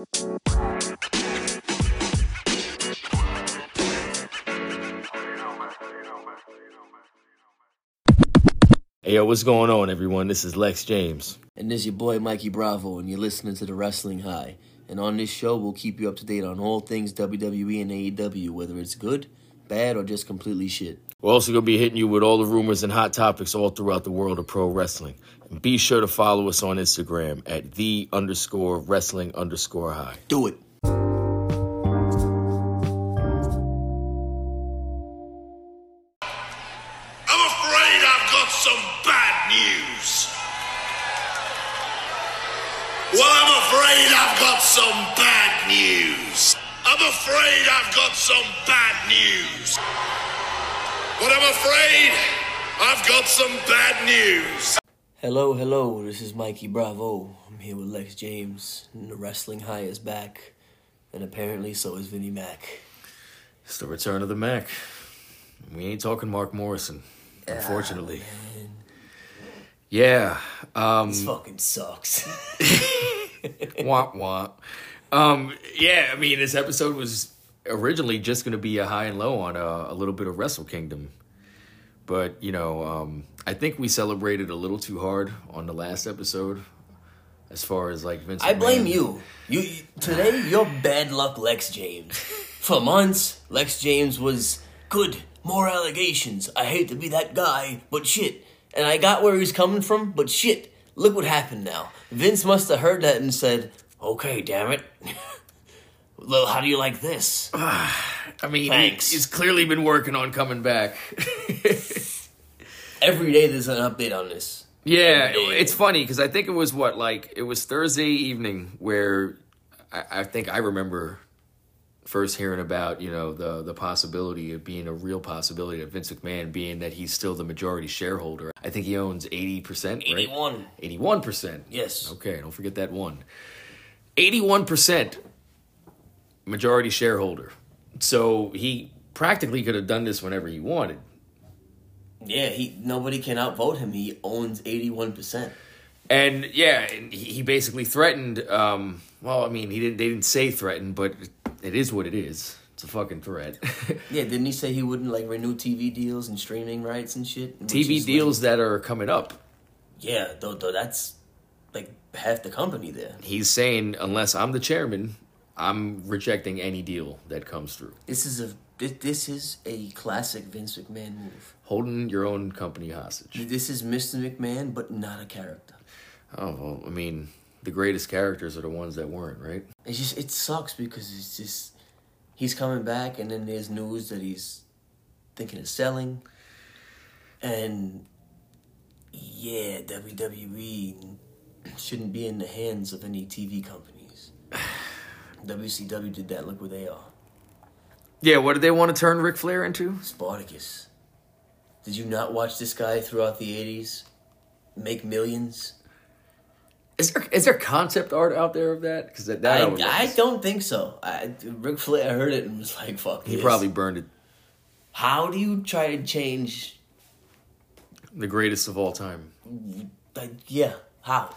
Hey, yo, what's going on, everyone? This is Lex James. And this is your boy Mikey Bravo, and you're listening to the Wrestling High. And on this show, we'll keep you up to date on all things WWE and AEW, whether it's good, bad, or just completely shit. We're also going to be hitting you with all the rumors and hot topics all throughout the world of pro wrestling. And be sure to follow us on Instagram at the underscore wrestling underscore high. Do it. Some bad news. Hello, hello, this is Mikey Bravo. I'm here with Lex James, and the Wrestling High is back. And apparently, so is Vinnie Mac. It's the return of the Mac. We ain't talking Mark Morrison, unfortunately. Yeah. Um, This fucking sucks. womp womp. Um, yeah, I mean, this episode was originally just going to be a high and low on a, a little bit of Wrestle Kingdom. But, you know, um, I think we celebrated a little too hard on the last episode as far as like Vince I blame McMahon. you. You you- today. You're bad luck, Lex James. For months, Lex James was good. More allegations. I hate to be that guy, but shit. And I got where he's coming from, but shit. Look what happened now. Vince must have heard that and said, "Okay, damn it. well, how do you like this?" I mean, Thanks. he's clearly been working on coming back. Every day there's an update on this. Yeah, it's funny because I think it was what like it was Thursday evening where I, I think I remember first hearing about you know the the possibility of being a real possibility of Vince McMahon being that he's still the majority shareholder. I think he owns eighty percent, right? Eighty-one. Eighty one percent. Yes. Okay, don't forget that one. Eighty one percent majority shareholder. So he practically could have done this whenever he wanted. Yeah, he nobody can outvote him. He owns eighty-one percent. And yeah, and he he basically threatened. Um, well, I mean, he didn't. They didn't say threatened, but it is what it is. It's a fucking threat. Yeah, didn't he say he wouldn't like renew TV deals and streaming rights and shit? TV deals like- that are coming up. yeah, though, though that's like half the company there. He's saying unless I'm the chairman, I'm rejecting any deal that comes through. This is a this, this is a classic Vince McMahon move. Holding your own company hostage. This is Mr. McMahon, but not a character. Oh well, I mean, the greatest characters are the ones that weren't, right? It's just it sucks because it's just he's coming back, and then there's news that he's thinking of selling, and yeah, WWE shouldn't be in the hands of any TV companies. WCW did that. Look where they are. Yeah. What did they want to turn Ric Flair into? Spartacus. Did you not watch this guy throughout the '80s make millions? Is there is there concept art out there of that? Because that, that I, I, I don't think so. I, Ric Flair I heard it and was like, "Fuck." He this. probably burned it. How do you try to change? The greatest of all time. Like, yeah, how?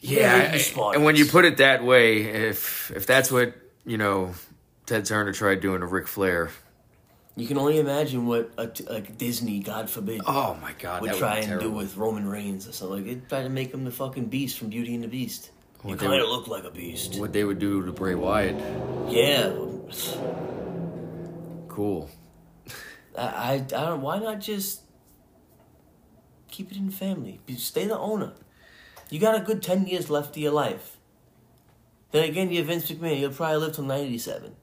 Yeah, Yeah, and when you put it that way, if if that's what you know, Ted Turner tried doing to Ric Flair. You can only imagine what a like Disney, God forbid, Oh my God, would try would and do with Roman Reigns or something. Like, try to make him the fucking Beast from Beauty and the Beast. You What they kind of would- look like a beast. What they would do to Bray Wyatt. Yeah, Cool. I, I, I don't. Why not just keep it in family? Be- Stay the owner. You got a good ten years left of your life. Then again, you're Vince McMahon. You'll probably live till ninety-seven.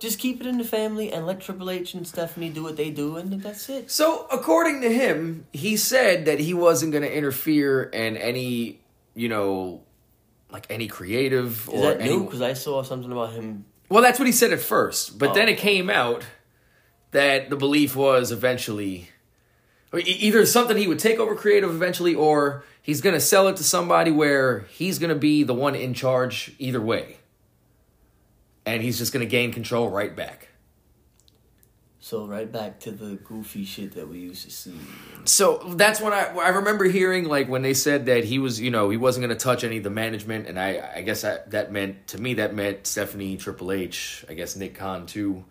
Just keep it in the family and let Triple H and Stephanie do what they do, and that's it. So according to him, he said that he wasn't going to interfere in any, you know, like any creative Is or that any. new? Because I saw something about him. Well, that's what he said at first, but then Oh. it came out that the belief was eventually either something he would take over creative eventually, or he's going to sell it to somebody where he's going to be the one in charge either way, and he's just going to gain control right back. So right back to the goofy shit that we used to see. So that's when I I remember hearing like when they said that he was you know he wasn't going to touch any of the management, and I I guess that that meant to me that meant Stephanie Triple H, I guess Nick Khan too.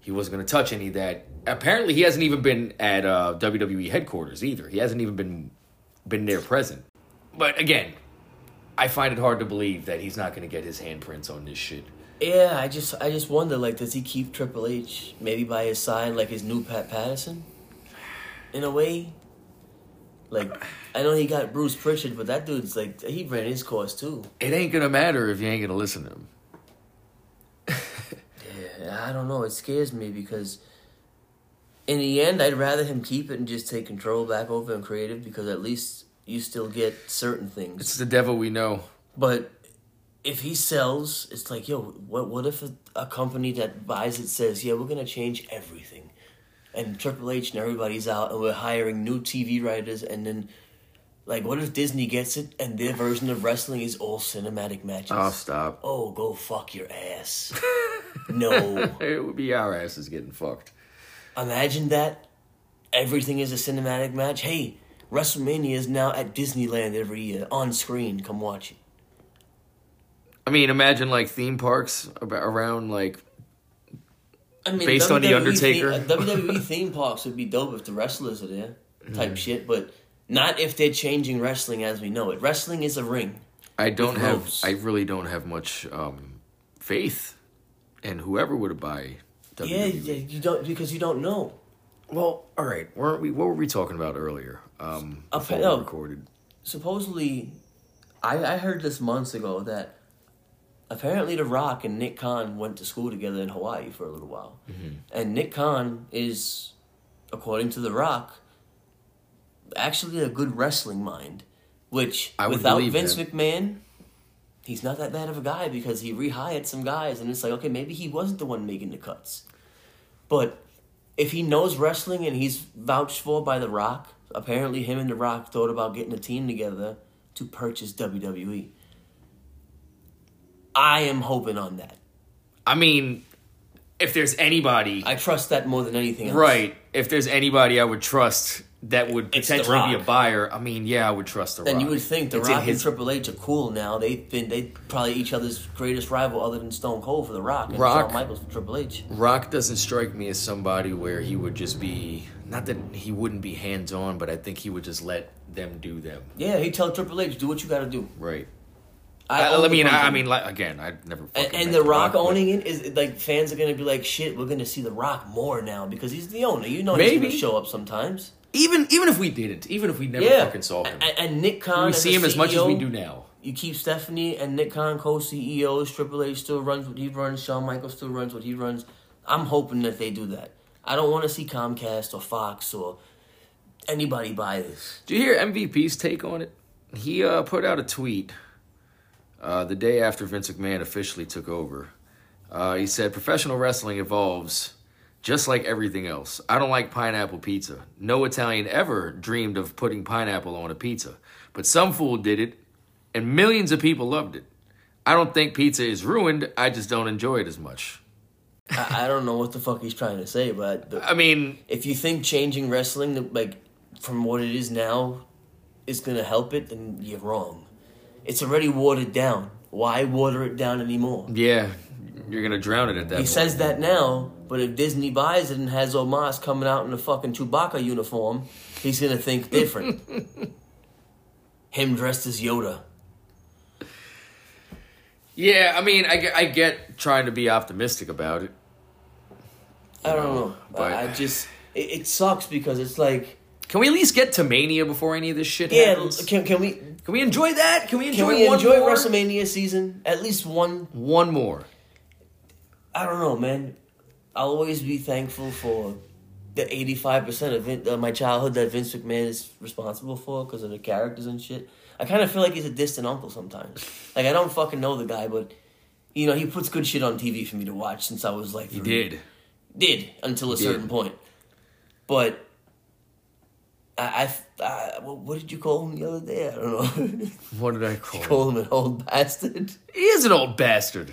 He wasn't going to touch any of that. Apparently, he hasn't even been at uh, WWE headquarters either. He hasn't even been been there present. But again, I find it hard to believe that he's not going to get his handprints on this shit. Yeah, I just I just wonder like does he keep Triple H maybe by his side like his new Pat Patterson? In a way. Like I know he got Bruce Pritchard, but that dude's like he ran his course too. It ain't gonna matter if you ain't gonna listen to him. Yeah, I don't know. It scares me because in the end, I'd rather him keep it and just take control back over in creative because at least you still get certain things. It's the devil we know. But if he sells, it's like, yo, what what if a, a company that buys it says, yeah, we're gonna change everything, and Triple H and everybody's out, and we're hiring new TV writers, and then. Like, what if Disney gets it and their version of wrestling is all cinematic matches? Oh, stop. Oh, go fuck your ass. no. It would be our asses getting fucked. Imagine that. Everything is a cinematic match. Hey, WrestleMania is now at Disneyland every year on screen. Come watch it. I mean, imagine like theme parks around like I mean, Based on The WWE Undertaker. Theme, uh, WWE theme parks would be dope if the wrestlers are there, type Mm. shit. But not if they're changing wrestling as we know it. Wrestling is a ring. I don't have ropes. I really don't have much um faith in whoever would buy WWE. Yeah, yeah, you don't because you don't know. Well, all right. Weren't we? What were we talking about earlier? Um, before pay- we oh. recorded. supposedly, I I heard this months ago that apparently The Rock and Nick Khan went to school together in Hawaii for a little while, Mm-hmm. and Nick Khan is, according to The Rock, actually a good wrestling mind, which I without Vince that. McMahon. He's not that bad of a guy because he rehired some guys, and it's like, okay, maybe he wasn't the one making the cuts. But if he knows wrestling and he's vouched for by The Rock, apparently him and The Rock thought about getting a team together to purchase WWE. I am hoping on that. I mean, if there's anybody, I trust that more than anything else. right? If there's anybody I would trust that would It's The potentially be a Rock. buyer, I mean, yeah, I would trust the And Rock. you would think The It's in Rock and his- Triple H are cool now. They've been they probably each other's greatest rival other than Stone Cold for The Rock and Rock- Shawn Michaels for Triple H. Rock doesn't strike me as somebody where he would just be not that he wouldn't be hands on, but I think he would just let them do them. Yeah, he tell Triple H, do what you got to do. Right. I, I, I mean, I, I mean, like again, I never. And, and met The Rock but- owning it is like fans are gonna be like, shit, we're gonna see The Rock more now because he's the owner. You know he's gonna show up sometimes. even even if we didn't, even if we never Yeah, fucking saw him, And, and Nick Khan, we see him as much as we do now. You keep Stephanie and Nick Khan co-CEOs. Triple H still runs what he runs. Shawn Michaels still runs what he runs. I'm hoping that they do that. I don't want to see Comcast or Fox or anybody buy this. Do you hear MVP's take on it? He uh, put out a tweet uh, the day after Vince McMahon officially took over. Uh, he said, Professional wrestling evolves just like everything else. I don't like pineapple pizza. No Italian ever dreamed of putting pineapple on a pizza, but some fool did it, and millions of people loved it. I don't think pizza is ruined, I just don't enjoy it as much. I, I don't know what the fuck he's trying to say, but the, I mean, if you think changing wrestling like from what it is now is gonna help it, then you're wrong. It's already watered down. Why water it down anymore? yeah, you're going to drown it at that He point. says that now, but if Disney buys it and has Omos coming out in a fucking Chewbacca uniform, he's gonna think different. Him dressed as Yoda. Yeah, I mean, I, get- I get trying to be optimistic about it. I don't know. but- I, I just it, it sucks because it's like Can we at least get to Mania before any of this shit yeah. happens? Can can we Can we enjoy that? Can we enjoy can we one enjoy more? WrestleMania season at least one? One more. I don't know, man. I'll always be thankful for the eighty five percent of Vin, uh, my childhood that Vince McMahon is responsible for because of the characters and shit. I kind of feel like he's a distant uncle sometimes. Like I don't fucking know the guy, but you know he puts good shit on TV for me to watch since I was like He did. did until a Did. certain point. But I, I, I what did you call him the other day? I don't know. What did I call him? call him an old bastard. He is an old bastard.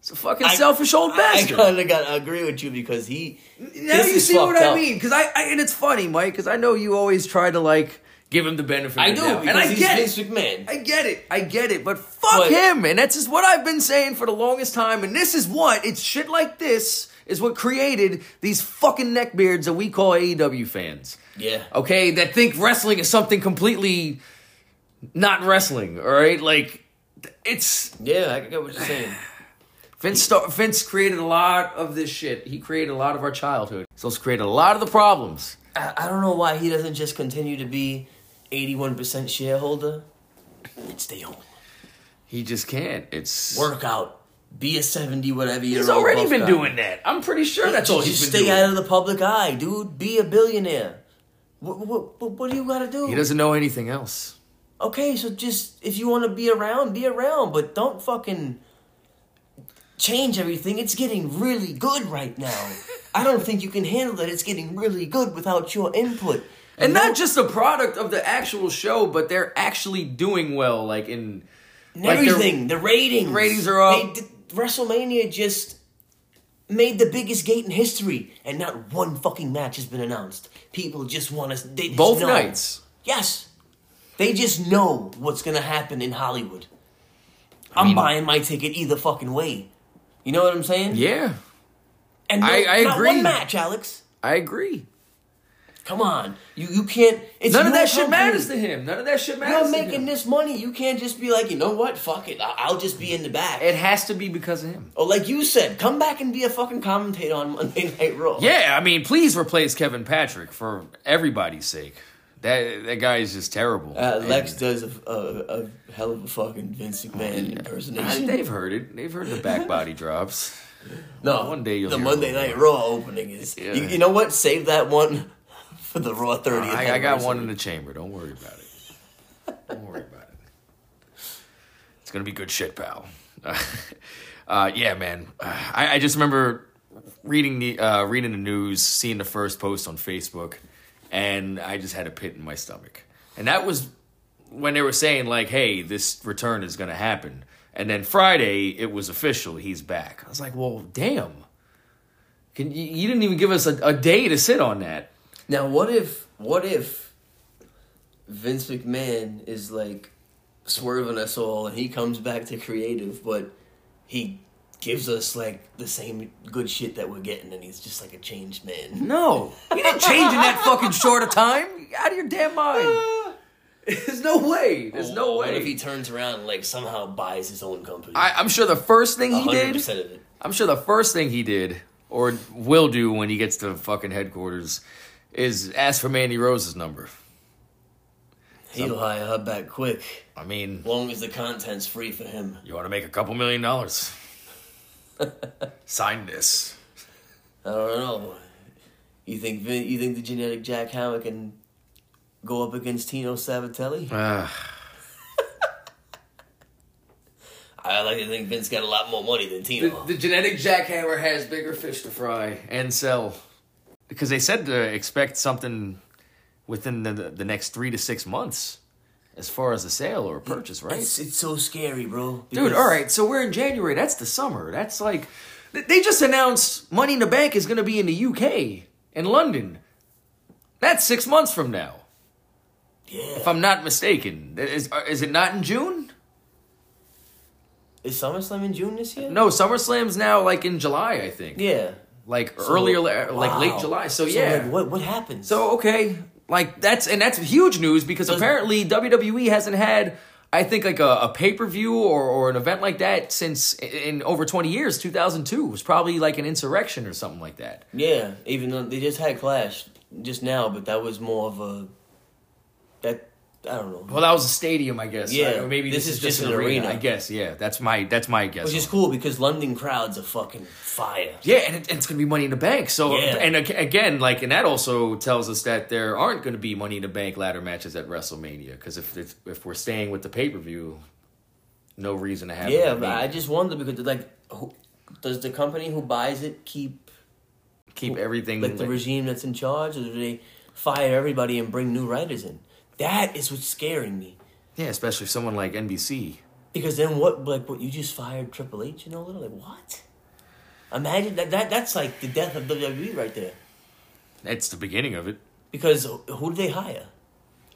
He's a fucking I- selfish old bastard. I kind of got to agree with you because he. now you see what fucked I mean? Because I, I and it's funny, Mike, because I know you always try to like give him the benefit. I of do because and I he's get Vince it. McMahon. I get it. I get it. But fuck But- him. And that's just what I've been saying for the longest time. And this is what it's shit like this is what created these fucking neckbeards that we call AEW fans. Yeah. Okay, that think wrestling is something completely not wrestling. All right, like it's Yeah, I get what you're saying. Vince. Star- Vince created a lot of this shit. He created a lot of our childhood. So it's created a lot of the problems. I, I don't know why he doesn't just continue to be 81% shareholder and stay home. He just can't. It's Work out. Be a 70 whatever year He's already been guy. doing that. I'm pretty sure that's all Just he's stay been doing. Stay out of the public eye, dude. Be a billionaire. What, what, what, what do you got to do? He doesn't know anything else. Okay, so just if you want to be around, be around, but don't fucking change everything. It's getting really good right now. I don't think you can handle that. It's getting really good without your input. And not just a product of the actual show, but they're actually doing well. Like in like everything. The ratings. ratings are up. They WrestleMania just made the biggest gate in history, and not one fucking match has been announced. People just want to. They just both know. nights. Yes. They just know what's gonna happen in Hollywood. I'm mean- buying my ticket either fucking way. You know what I'm saying? Yeah, And no, I- I not agree. one match, Alex. I agree. Come on. You you can't it's None of that shit matters to him. None of that shit matters. You're making this money. You can't just be like, you know what? Fuck it. I'll just be in the back. It has to be because of him. Oh, like you said, come back and be a fucking commentator on Monday Night Raw. Yeah, I mean, please replace Kevin Patrick for everybody's sake. That that guy is just terrible. Uh, Lex And- does a, a, a hell of a fucking Vince McMahon Uh, impersonation. they've heard it. They've heard the back body drops. no, one day you'll the Monday Night. Raw opening is. Yeah. You, you know what? Save that one for the Raw 30th. I, I got one in the chamber. Don't worry about it. Don't worry about it. It's gonna be good shit, pal. Uh, yeah, man. Uh, I, I just remember reading the uh, reading the news, seeing the first post on Facebook, and I just had a pit in my stomach. And that was when they were saying like, "Hey, this return is gonna happen." And then Friday, it was official. He's back. I was like, "Well, damn." Can you, you didn't even give us a, a day to sit on that? Now, what if what if Vince McMahon is like swerving us all, and he comes back to creative, but he gives us like the same good shit that we're getting, and he's just like a changed man. No, you didn't change in that fucking short of time. Out of your damn mind. There's no way. There's no way. What if he turns around and like somehow buys his own company? I, I'm sure the first thing he hundred did. of it. I'm sure the first thing he did or will do when he gets to fucking headquarters is ask for Mandy Rose's number. He'll hire her back quick, I mean, as long as the content's free for him. you want to make a couple million dollars? Sign this. I don't know. You think Vin, you think the genetic jackhammer can go up against Tino Sabbatelli? Ah, I like to think Vince got a lot more money than Tino. the genetic jackhammer has bigger fish to fry and sell because they said to expect something within the, the next three to six months as far as a sale or a purchase, right? It's it's so scary, bro. Dude, all right, so we're in January. That's the summer. That's like they just announced Money in the Bank is going to be in the UK in London. That's six months from now, Yeah. if I'm not mistaken. Is uh, is it not in June? Is SummerSlam in June this year? No, SummerSlam's now like in July, I think. Yeah. Like So- earlier, like wow. late July. So, yeah. like, what what happens? So okay, like that's and that's huge news because Does- apparently WWE hasn't had I think like a, a pay per view or, or an event like that since in, in over twenty years. Two thousand two was probably like an insurrection or something like that. yeah, even though they just had Clash just now, but that was more of a I don't know. Well, that was a stadium, I guess. Yeah, or maybe this this, is just just an arena. arena. I guess. Yeah, that's my that's my guess. Which is oh. cool because London crowds are fucking fire. Yeah, and it, it's going to be Money in the Bank. So, Yeah. and again, like, and that also tells us that there aren't going to be Money in the Bank ladder matches at WrestleMania because if if, if we're staying with the pay per view, no reason to have. Yeah, but I just wonder because like, who, does the company who buys it keep keep everything like the regime that's in charge, or do they fire everybody and bring new writers in? That is what's scaring me. Yeah, especially someone like NBC. Because then what? Like what? You just fired Triple H? You know, little like what? Imagine that. That that's like the death of WWE right there. That's the beginning of it. Because who do they hire?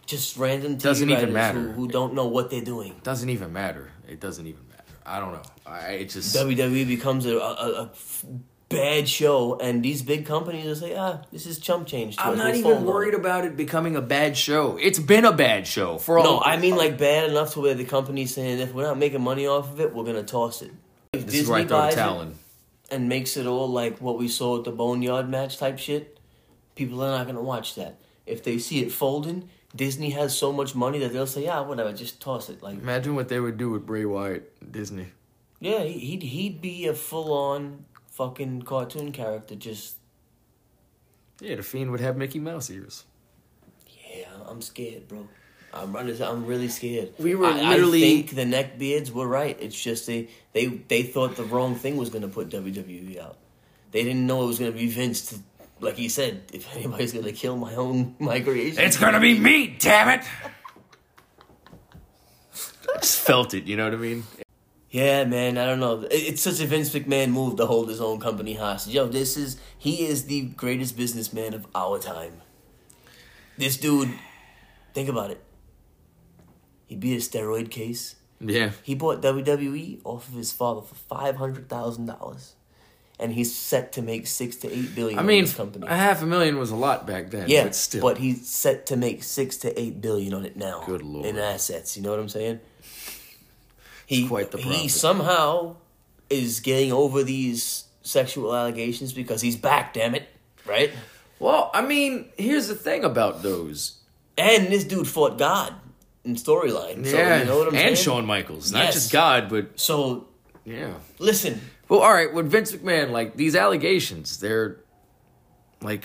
Just random TV Doesn't even matter. Who, who don't know what they're doing. Doesn't even matter. It doesn't even matter. I don't know. I it just WWE becomes a, a, a bad show, and these big companies will say, "Ah, this is chump change." To I'm us. not even worried it." about it becoming a bad show. It's been a bad show for all. No, I mean like bad enough to where the company's saying, "If we're not making money off of it, we're gonna toss it." If this is where I throw the towel in. and makes it all like what we saw at the Boneyard match type shit, people are not gonna watch that. If they see it folding, Disney has so much money that they'll say, "Yeah, whatever, just toss it." Like, Imagine what they would do with Bray Wyatt, Disney. yeah, he'd he'd be a full on fucking cartoon character. Just Yeah, the Fiend would have Mickey Mouse ears. yeah, I'm scared, bro. I'm running. I'm really scared. We were I, literally- I think the neckbeards were right. It's just they they they thought the wrong thing was gonna put WWE out. They didn't know it was gonna be Vince. To, like he said, if anybody's gonna kill my own my creation, It's gonna be me, damn it! I just felt it, you know what I mean? Yeah, man, I don't know. It's such a Vince McMahon move to hold his own company hostage. Yo, this is he is the greatest businessman of our time. This dude, think about it. He beat a steroid case. Yeah. He bought WWE off of his father for five hundred thousand dollars, and he's set to make six to eight billion. I on mean, this company. a half a million was a lot back then. yeah, but still. but he's set to make six to eight billion on it now. Good lord. In assets, you know what I'm saying? He quite the he somehow is getting over these sexual allegations because he's back. Damn it, right? well, I mean, here's the thing about those. And this dude fought God in storyline. So, yeah, you know what I'm and saying? Shawn Michaels, not Yes. just God, but So yeah. listen, Well, all right, with Vince McMahon, like these allegations, they're like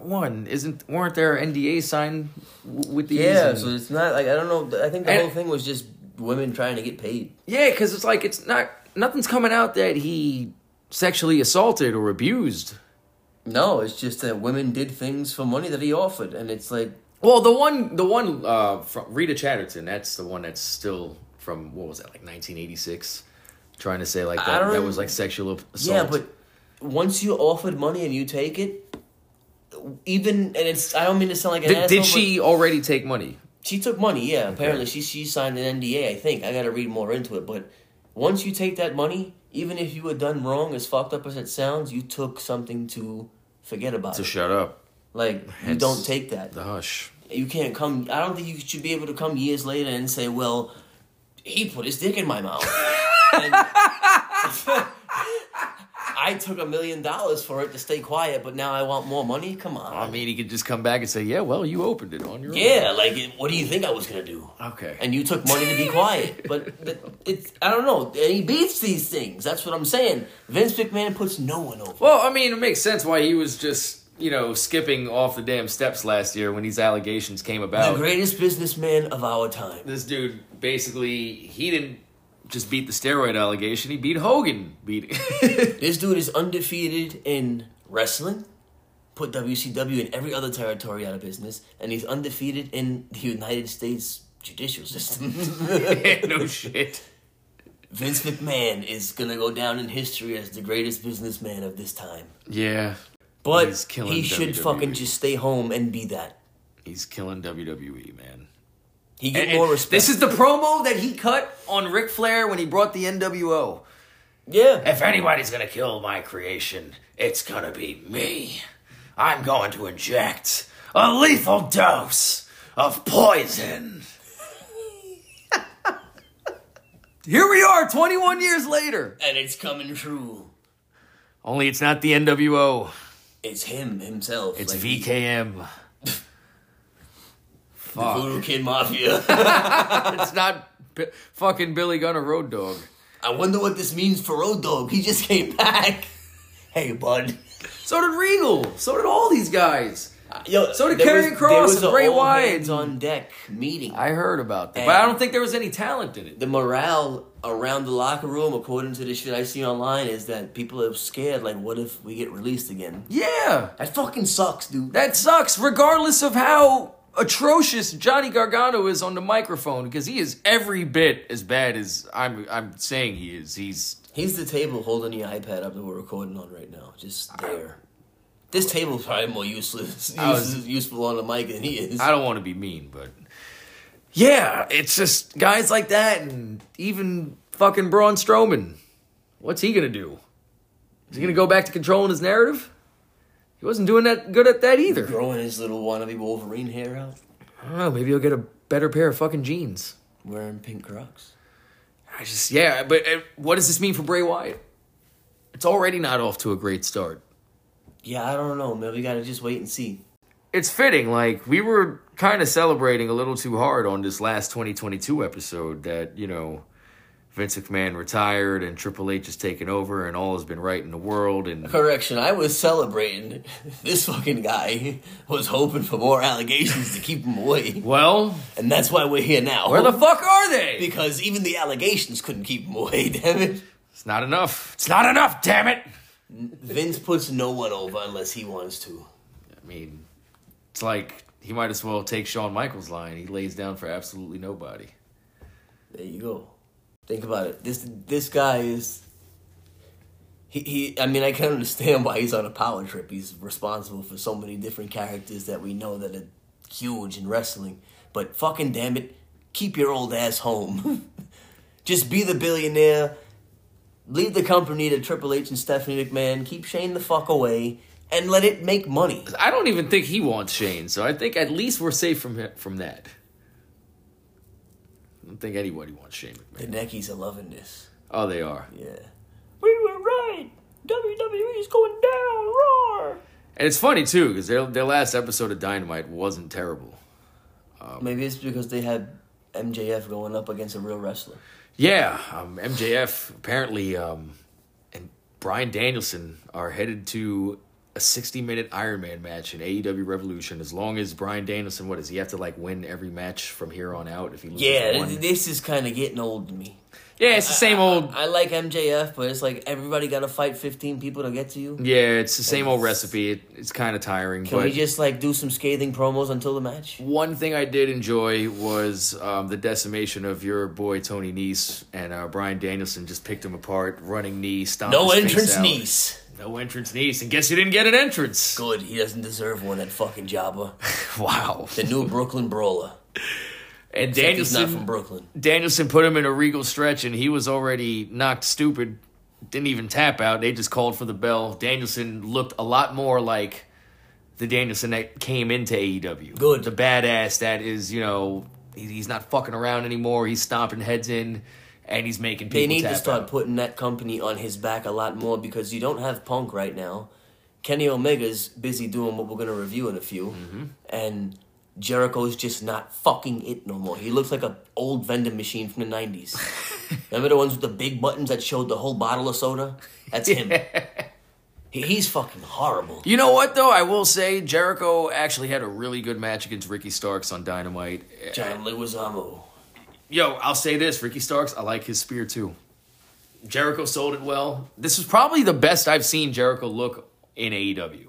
one isn't weren't there NDA signed with these? yeah. So it's not like I don't know. I think the And- whole thing was just women trying to get paid. yeah, because it's like it's not nothing's coming out that he sexually assaulted or abused. No, it's just that women did things for money that he offered, and it's like Well, the one, the one uh, from Rita Chatterton, that's the one that's still from what was that, like 1986? Trying to say like that, that was like sexual assault. Yeah, but once you offered money and you take it, even and it's I don't mean to sound like an did, asshole, did she already take money? She took money. Yeah, apparently she she signed an NDA. I think I got to read more into it, but once you take that money, even if you were done wrong, as fucked up as it sounds, you took something to forget about. To it. shut up, like you don't take that. the hush. You can't come. I don't think you should be able to come years later and say, "Well, he put his dick in my mouth." And- I took a million dollars for it to stay quiet, but now I want more money. Come on. I mean, he could just come back and say, "Yeah, well, you opened it on your yeah, like what do you think I was gonna do? Okay. And you took money to be quiet, but, but it's I don't know. He beats these things. That's what I'm saying. Vince McMahon puts no one over. well, I mean, it makes sense why he was just you know skipping off the damn steps last year when these allegations came about. The greatest businessman of our time. this dude basically he didn't just beat the steroid allegation; he beat Hogan. Beat. This dude is undefeated in wrestling, put WCW and every other territory out of business, and he's undefeated in the United States judicial system. no shit. Vince McMahon is gonna go down in history as the greatest businessman of this time. Yeah. But He's killing he should WWE. fucking just stay home and be that. He's killing WWE, man. He get And- more respect. This is the promo that he cut on Ric Flair when he brought the NWO. yeah. If anybody's gonna kill my creation, it's gonna be me. I'm going to inject a lethal dose of poison. Here we are, 21 years later. And it's coming true. Only it's not the NWO. It's him himself. It's like, VKM. The Fuck. Voodoo Kid Mafia. It's not Bi- fucking Billy Gunn or Road Dogg. I wonder what this means for Road Dogg. He just came back. Hey, bud. So did Regal. So did all these guys. Uh, yo, So did there Karrion was- Kross there was and a Bray all Wyatt. hands on deck meeting. I heard about that, but I don't think there was any talent in it. the morale around the locker room, according to the shit I see online, is that people are scared. Like, what if we get released again? Yeah, That fucking sucks, dude. that sucks. Regardless of how atrocious Johnny Gargano is on the microphone because he is every bit as bad as I'm I'm saying he is. He's He's the table holding the iPad up that we're recording on right now. Just there. This table's probably more useless, I was- useful on the mic than he is. I don't want to be mean, but yeah, it's just guys like that, and even fucking Braun Strowman. What's he gonna do? Is he gonna go back to controlling his narrative? He wasn't doing that good at that either. Growing his little wannabe Wolverine hair out, I don't know. Maybe he'll get a better pair of fucking jeans. wearing pink Crocs. I just yeah, but uh, what does this mean for Bray Wyatt? It's already not off to a great start. Yeah, I don't know, man. We gotta just wait and see. It's fitting, like we were kind of celebrating a little too hard on this last 2022 episode that you know Vince McMahon retired and Triple H has taken over and all has been right in the world and Correction, I was celebrating. This fucking guy was hoping for more allegations to keep him away. well, And that's why we're here now. where the fuck are they? Because even the allegations couldn't keep him away, damn it. It's not enough. It's not enough. Damn it. Vince puts no one over unless he wants to. I mean, it's like he might as well take Shawn Michaels' line. He lays down for absolutely nobody. There you go. Think about it. This this guy is. He, he I mean I can understand why he's on a power trip. He's responsible for so many different characters that we know that are huge in wrestling. But fucking damn it, keep your old ass home. Just be the billionaire. Leave the company to Triple H and Stephanie McMahon. Keep Shane the fuck away and let it make money. I don't even think he wants Shane, so I think at least we're safe from from that. Don't think anybody wants Shane The McMahon. Neckies are loving this. Oh, they are. Yeah. We were right. WWE's going down. Roar. And it's funny too because their their last episode of Dynamite wasn't terrible. Maybe it's because they had MJF going up against a real wrestler. Yeah, um, MJF apparently um, and Bryan Danielson are headed to a 60 minute Iron Man match in AEW Revolution. As long as Bryan Danielson, what does he have to like win every match from here on out? If he loses Yeah, one? this is kind of getting old to me. yeah, it's the same old. I like MJF, but it's like everybody got to fight 15 people to get to you. Yeah, it's the same old recipe. It, it's kind of tiring. Can we just like do some scathing promos until the match? one thing I did enjoy was um, the decimation of your boy Tony Nese and uh, Bryan Danielson just picked him apart, running knee, stomping No entrance knees. No entrance Nese, and guess you didn't get an entrance. Good, he doesn't deserve one. That fucking Jabba, Wow. the new Brooklyn brawler. And Except he's not Danielson, from Brooklyn. Danielson put him in a regal stretch, and he was already knocked stupid. Didn't even tap out. They just called for the bell. Danielson looked a lot more like the Danielson that came into AEW. Good. The badass that is, you know, he's not fucking around anymore. He's stomping heads in, and he's making people They need to start out. putting that company on his back a lot more because you don't have Punk right now. Kenny Omega's busy doing what we're going to review in a few. Mm-hmm. And Jericho's just not fucking it no more. He looks like an old vending machine from the 90s. Remember the ones with the big buttons that showed the whole bottle of soda? That's him. He's fucking horrible. You know what though? I will say Jericho actually had a really good match against Ricky Starks on Dynamite. John Leguizamo. Yo, I'll say this: Ricky Starks, I like his spear too. Jericho sold it well. This was probably the best I've seen Jericho look in AEW,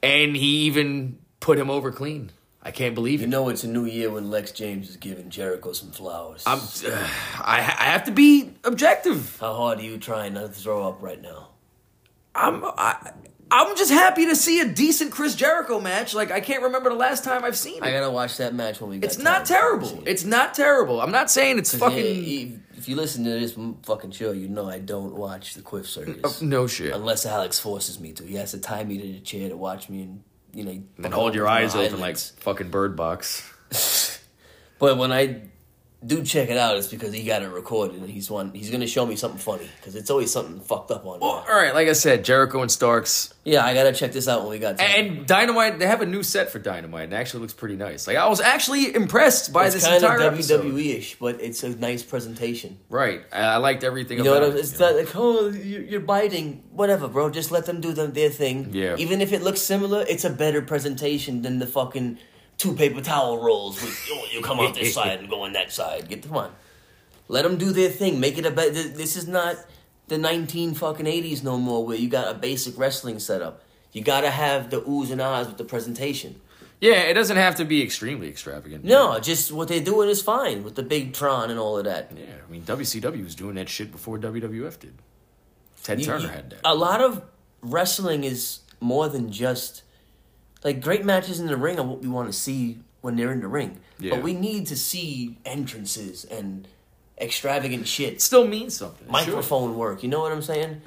and he even put him over clean. I can't believe You it. know it's a new year when Lex James is giving Jericho some flowers. I'm, uh, I, I have to be objective. How hard are you trying not to throw up right now? I'm, I, I'm just happy to see a decent Chris Jericho match. Like I can't remember the last time I've seen it. I gotta watch that match when we get It's not terrible. It's not terrible. I'm not saying it's fucking if you listen to this fucking show, you know I don't watch the Quiff Circus. no shit. Unless Alex forces me to. He has to tie me to the chair to watch me and, you know. And hold your eyes open like fucking Bird Box. But when I do check it out, it's because he got it recorded and he's one. He's gonna show me something funny because it's always something fucked up on Well, all right, like I said, Jericho and Starks Yeah, I gotta check this out when we got time. and Dynamite. They have a new set for Dynamite, and it actually looks pretty nice. Like I was actually impressed by it's this kind entire of. WWE ish, but it's a nice presentation. Right, I, liked everything You know what I'm, it. it's you know? like oh you're biting whatever bro just let them do them, their thing Yeah. even if it looks similar it's a better presentation than the fucking two paper towel rolls with oh, you come out this side and go on that side get the on let them do their thing make it a better this is not the 19 fucking 80s no more where you got a basic wrestling setup you gotta have the oohs and ahs with the presentation Yeah, it doesn't have to be extremely extravagant. No, just what they're doing is fine with the big Tron and all of that. Yeah, I mean WCW was doing that shit before WWF did. Ted You- Turner had that. A lot of wrestling is more than just like great matches in the ring are what we want to see when they're in the ring. Yeah. But we need to see entrances and extravagant shit. it still means something. Sure. Microphone work. You know what I'm saying?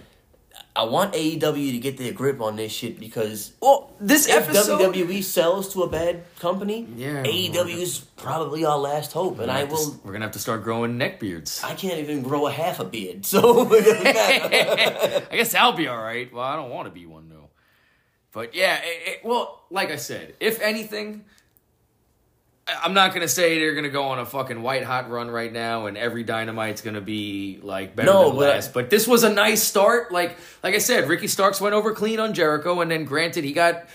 I want AEW to get their grip on this shit because Well, this if episode. WWE sells to a bad company, Yeah. AEW is probably our last hope, and I will. We're gonna have to start growing neck beards. I can't even grow a half a beard, so it doesn't matter. I guess I'll be all right. Well, I don't want to be one though. But yeah, it, it- well, like I said, if anything, I'm not gonna say they're gonna go on a fucking white hot run right now, and every dynamite's gonna be like better No, than but- last. But this was a nice start. Like, like I said, Ricky Starks went over clean on Jericho, and then granted he got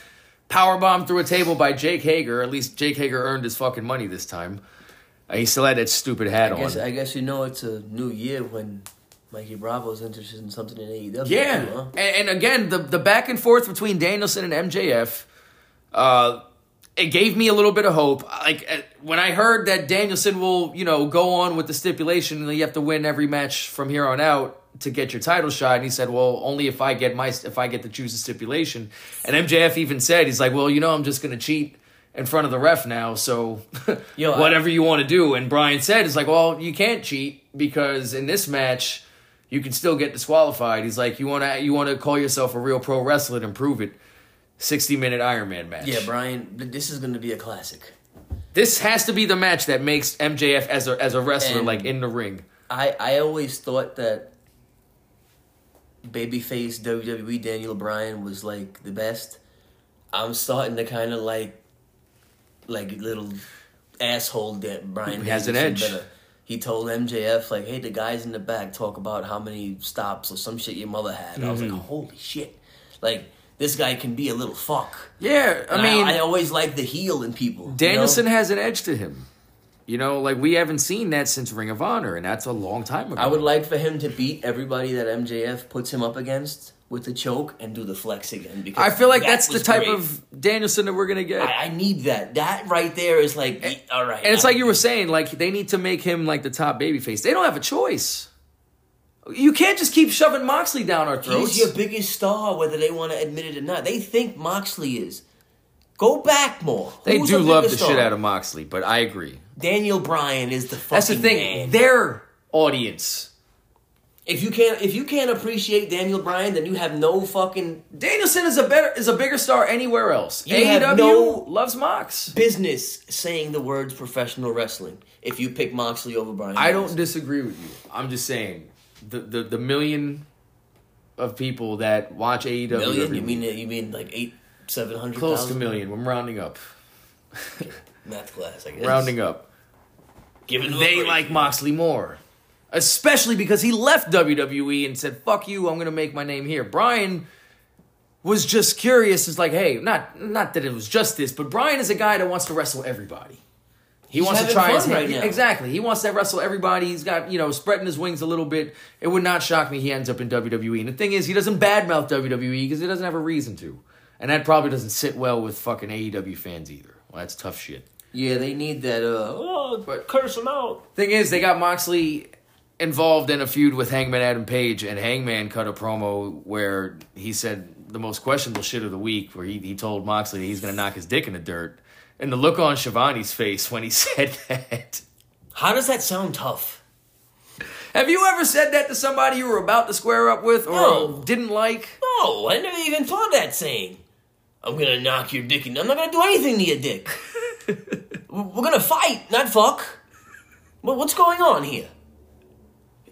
power bombed through a table by Jake Hager. At least Jake Hager earned his fucking money this time. Uh, he still had that stupid hat I guess, on. I guess you know it's a new year when Mikey Bravo's interested in something in AEW. Yeah, too, huh? and, and again, the the back and forth between Danielson and MJF, uh, it gave me a little bit of hope. Like uh, when I heard that Danielson will, you know, go on with the stipulation that you have to win every match from here on out to get your title shot, and he said, "Well, only if I get my if I get to choose a stipulation." And MJF even said, "He's like, well, you know, I'm just gonna cheat." In front of the ref now, so Yo, I- whatever you want to do. And Bryan said, "It's like, well, you can't cheat because in this match, you can still get disqualified. He's like, you want to you want to call yourself a real pro wrestler and prove it. 60 minute Iron Man match. Yeah, Bryan, this is going to be a classic. This has to be the match that makes MJF as a as a wrestler And- like in the ring. I, I always thought that babyface WWE Daniel Bryan was like the best. I'm starting to kind of like, like little asshole that Bryan has an edge. better. He told MJF like, "Hey, the guys in the back talk about how many stops or some shit your mother had." I was Mm-hmm. like, "Holy shit!" Like this guy can be a little fuck. Yeah, I And mean, I, always like the heel in people. you know? Danielson has an edge to him. You know, like we haven't seen that since Ring of Honor, and that's a long time ago. I would like for him to beat everybody that MJF puts him up against with the choke and do the flex again. Because I feel like that that's the type great. of Danielson that we're gonna get. I, I need that. That right there is like, y- all right. and it's I- like you were saying, like they need to make him like the top babyface. They don't have a choice. You can't just keep shoving Moxley down our throats. He's your biggest star, whether they want to admit it or not. They think Moxley is. Go back more. they Who's do the love the biggest shit out of Moxley, but I agree. Daniel Bryan is the fucking That's the thing. man. Their audience. If you can't, if you can't appreciate Daniel Bryan, then you have no fucking Danielson is a better is a bigger star anywhere else. You AEW no- loves Mox. business saying the words professional wrestling. If you pick Moxley over Bryan, I Danielson. don't disagree with you. I'm just saying the the, the million of people that watch AEW million. You mean you mean like eight, seven hundred close to thousand? million. I'm rounding up. Math class, I guess. Rounding up. Giving They like Moxley more. Especially because he left WWE and said, fuck you, I'm gonna make my name here. Bryan was just curious. It's like, hey, not not that it was just this, but Bryan is a guy that wants to wrestle everybody. He He's wants to try his hand. right now. Exactly. He wants to wrestle everybody. He's got, you know, spreading his wings a little bit. It would not shock me he ends up in WWE. And the thing is, he doesn't badmouth WWE because he doesn't have a reason to. And that probably doesn't sit well with fucking AEW fans either. Well, that's tough shit. Yeah, they need that. Uh, oh, But- curse him out. Thing is, they got Moxley involved in a feud with Hangman Adam Page, and Hangman cut a promo where he said the most questionable shit of the week, where he, he told Moxley that he's going to knock his dick in the dirt. And the look on Shivani's face when he said that. How does that sound tough? Have you ever said that to somebody you were about to square up with or No. didn't like? No, I never even thought that saying. I'm gonna knock your dick in. I'm not gonna do anything to your dick. We're gonna fight, not fuck. What's going on here?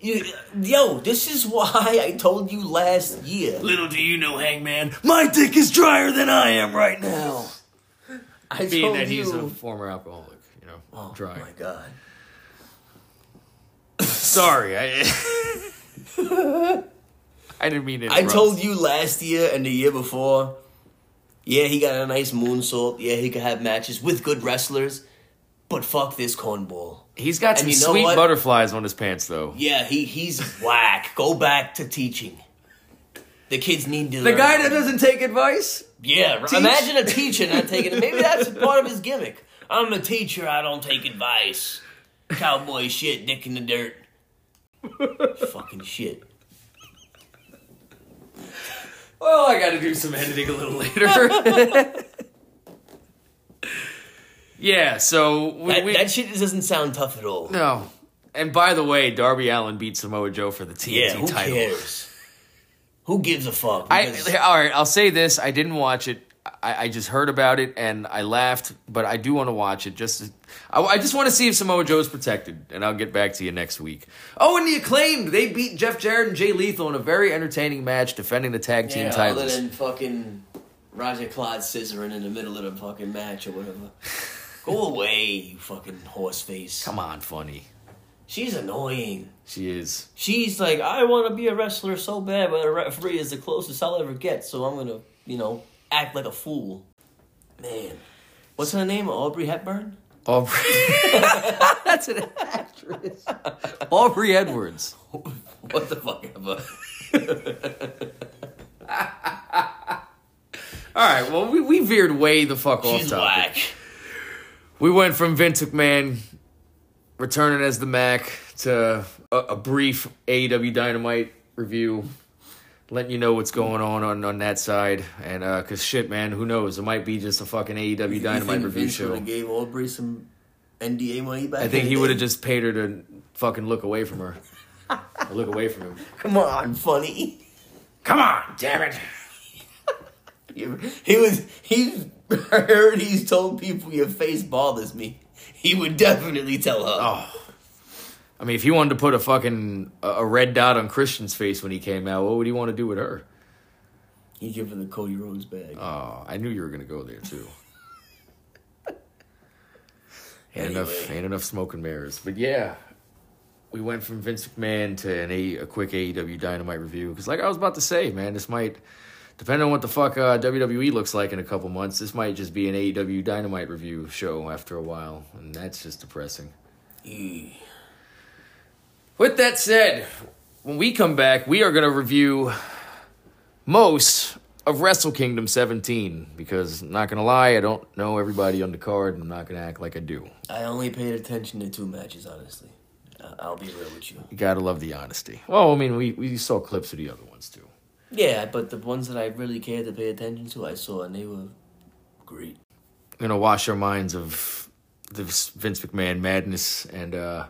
You, yo, this is why I told you last year. Little do you know, Hangman, my dick is drier than I am right now. I Being told that he's you. a former alcoholic, you know, Dryer. oh dry. my god. Sorry, I. I didn't mean it. I told you last year and the year before. Yeah, he got a nice moonsault. Yeah, he could have matches with good wrestlers. But fuck this cornball. He's got some you know sweet what? butterflies on his pants, though. Yeah, he he's whack. Go back to teaching. The kids need to. The learn. guy that doesn't take advice. Yeah, right. Teach. imagine a teacher not taking it. Maybe that's part of his gimmick. I'm a teacher. I don't take advice. Cowboy shit, dick in the dirt. Fucking shit. Well, I got to do some editing a little later. yeah, so we, That, we that shit doesn't sound tough at all. no. And by the way, Darby Allin beat Samoa Joe for the TNT yeah, who title. cares? Who gives a fuck? I all right. I'll say this: I didn't watch it. I, I just heard about it and I laughed, but I do want to watch it. Just, to, I, I just want to see if Samoa Joe's protected, and I'll get back to you next week. Oh, and the acclaimed they beat Jeff Jarrett and Jay Lethal in a very entertaining match, defending the tag team yeah, other titles. than fucking Roger Claude scissoring in the middle of the fucking match or whatever. Go away, you fucking horse face. Come on, funny. She's annoying. She is. She's like, I want to be a wrestler so bad, but a referee is the closest I'll ever get, so I'm gonna, you know, act like a fool. Man, what's her name? Aubrey Hepburn. Aubrey. That's an actress. Aubrey Edwards. What the fuck ever. All right. Well, we, we veered way the fuck off topic. whack. We went from Vince McMahon returning as the Mac to a, a brief AEW Dynamite review, letting you know what's going on on, on that side. And uh, cause shit, man, who knows? It might be just a fucking AEW You Dynamite review Vince show. gave Aubrey some NDA money back. I think he would have just paid her to fucking look away from her. Look away from him. Come on, funny. Come on, damn it. He was. He's. I heard he's told people your face bothers me. He would definitely tell her. Oh. I mean, if he wanted to put a fucking a red dot on Christian's face when he came out, what would he want to do with her? He give her the Cody Rhodes bag. Oh, I knew you were gonna go there too. ain't enough, ain't enough smoke and mirrors. But yeah, we went from Vince McMahon to an a, a quick AEW Dynamite review because, like I was about to say, man, this might, depending on what the fuck uh, WWE looks like in a couple months, this might just be an AEW Dynamite review show after a while, and that's just depressing. With that said, when we come back, we are going to review most of Wrestle Kingdom 17 because, not going to lie, I don't know everybody on the card. and I'm not going to act like I do. I only paid attention to two matches, honestly. I'll be real with you. You got to love the honesty. Well, I mean, we, we saw clips of the other ones too. Yeah, but the ones that I really cared to pay attention to, I saw, and they were great. going to wash our minds of this Vince McMahon madness. And uh,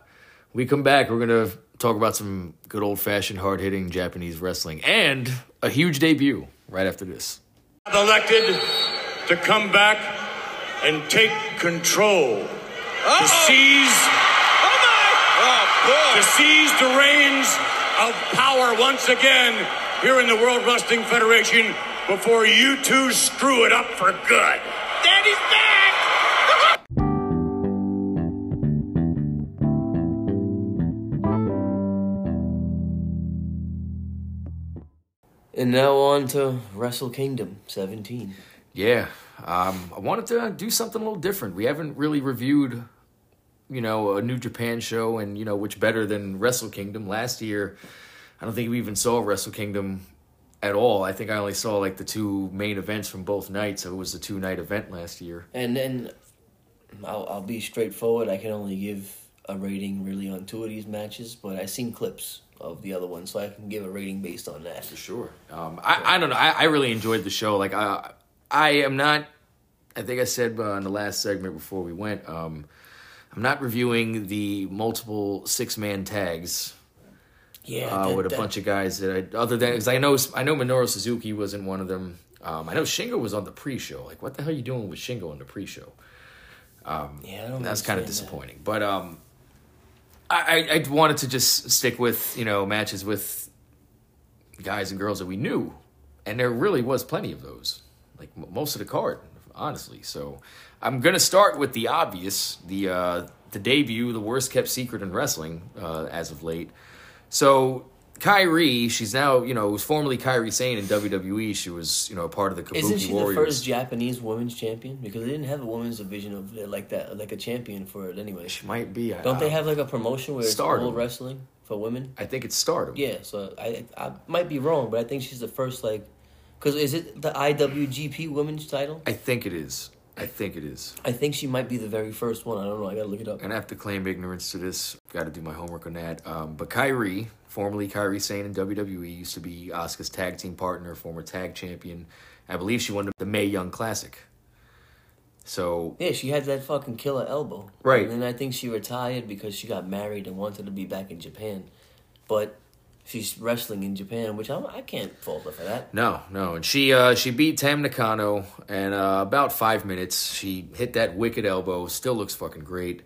we come back, we're going to talk about some good old fashioned, hard hitting Japanese wrestling and a huge debut right after this. elected to come back and take control. To seize to seize the reins of power once again here in the World Wrestling Federation before you two screw it up for good. Daddy's back! And now on to Wrestle Kingdom 17. Yeah, um, I wanted to do something a little different. We haven't really reviewed, you know, a New Japan show, and you know, which better than Wrestle Kingdom last year. I don't think we even saw Wrestle Kingdom at all. I think I only saw like the two main events from both nights. So it was a two night event last year. And then I'll, I'll be straightforward. I can only give a rating really on two of these matches, but I've seen clips of the other one, so I can give a rating based on that. For sure. Um, I, I don't know. I, I really enjoyed the show. Like I, I am not. I think I said uh, in the last segment before we went. Um, I'm not reviewing the multiple six man tags Yeah, uh, that- with a that- bunch of guys that I, other than because I know I know Minoru Suzuki wasn't one of them. Um, I know Shingo was on the pre-show. Like, what the hell are you doing with Shingo on the pre-show? Yeah, I don't That's kind of understand that. disappointing. But um, I, I I wanted to just stick with you know matches with guys and girls that we knew, and there really was plenty of those. Like m- most of the card, honestly. So I'm gonna start with the obvious, the uh, the debut, the worst kept secret in wrestling uh, as of late. So Kairi, she's now you know was formerly Kairi Sane in WWE. She was you know a part of the Kabuki Isn't she Warriors. the first Japanese women's champion? Because they didn't have a women's division of uh, like that, like a champion for it anyway. She might be. I- Don't they have like a promotion where it's Stardom. wrestling for women. I think it's Stardom. Yeah, so I I might be wrong, but I think she's the first like, because is it the IWGP Women's title? I think it is. I think it is. I think she might be the very first one. I don't know. I gotta look it up. And I have to claim ignorance to this. Got to do my homework on that. Um, but Kairi, formerly Kairi Sane in WWE, used to be Asuka's tag team partner, former tag champion. I believe she won the Mae Young Classic. So Yeah, she had that fucking killer elbow. Right. And then I think she retired because she got married and wanted to be back in Japan. But she's wrestling in Japan, which I'm, I can't fault her for that. No, no, and she uh, she beat Tam Nakano, and uh, about five minutes she hit that wicked elbow. Still looks fucking great.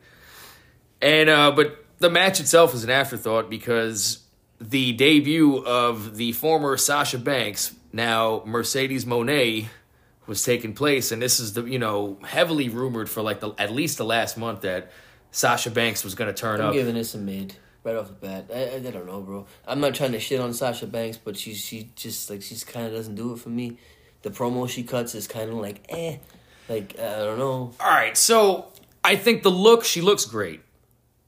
And uh, but the match itself is an afterthought because the debut of the former Sasha Banks, now Mercedes Moné, was taking place, and this is the you know heavily rumored for like the at least the last month that Sasha Banks was going to turn I'm up. giving this a mid right off the bat. I, I, I don't know, bro. I'm not trying to shit on Sasha Banks, but she she just like she's kind of doesn't do it for me. The promo she cuts is kind of like eh, like I don't know. All right, so I think the look she looks great.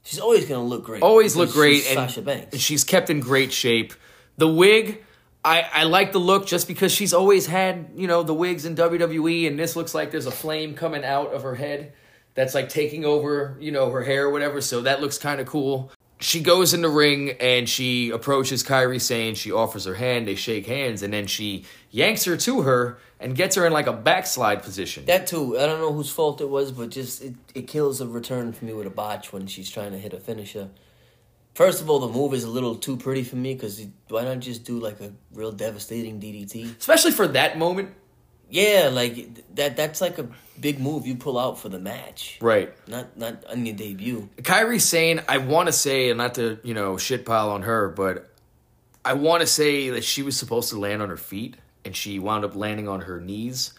She's always gonna look great. always look great she's and Sasha Banks. And she's kept in great shape the wig I, I like the look just because she's always had you know the wigs in WWE and this looks like there's a flame coming out of her head that's like taking over you know her hair or whatever so that looks kind of cool she goes in the ring and she approaches Kairi Sane she offers her hand they shake hands and then she yanks her to her and gets her in like a backslide position That too. I don't know whose fault it was, but just it, it kills a return for me with a botch when she's trying to hit a finisher. First of all, the move is a little too pretty for me because why not just do like a real devastating DDT? especially for that moment Yeah, like that. That's like a big move you pull out for the match, right not not on your debut. Kairi Sane, I want to say, and not to, you know, shit pile on her, but I want to say that she was supposed to land on her feet and she wound up landing on her knees.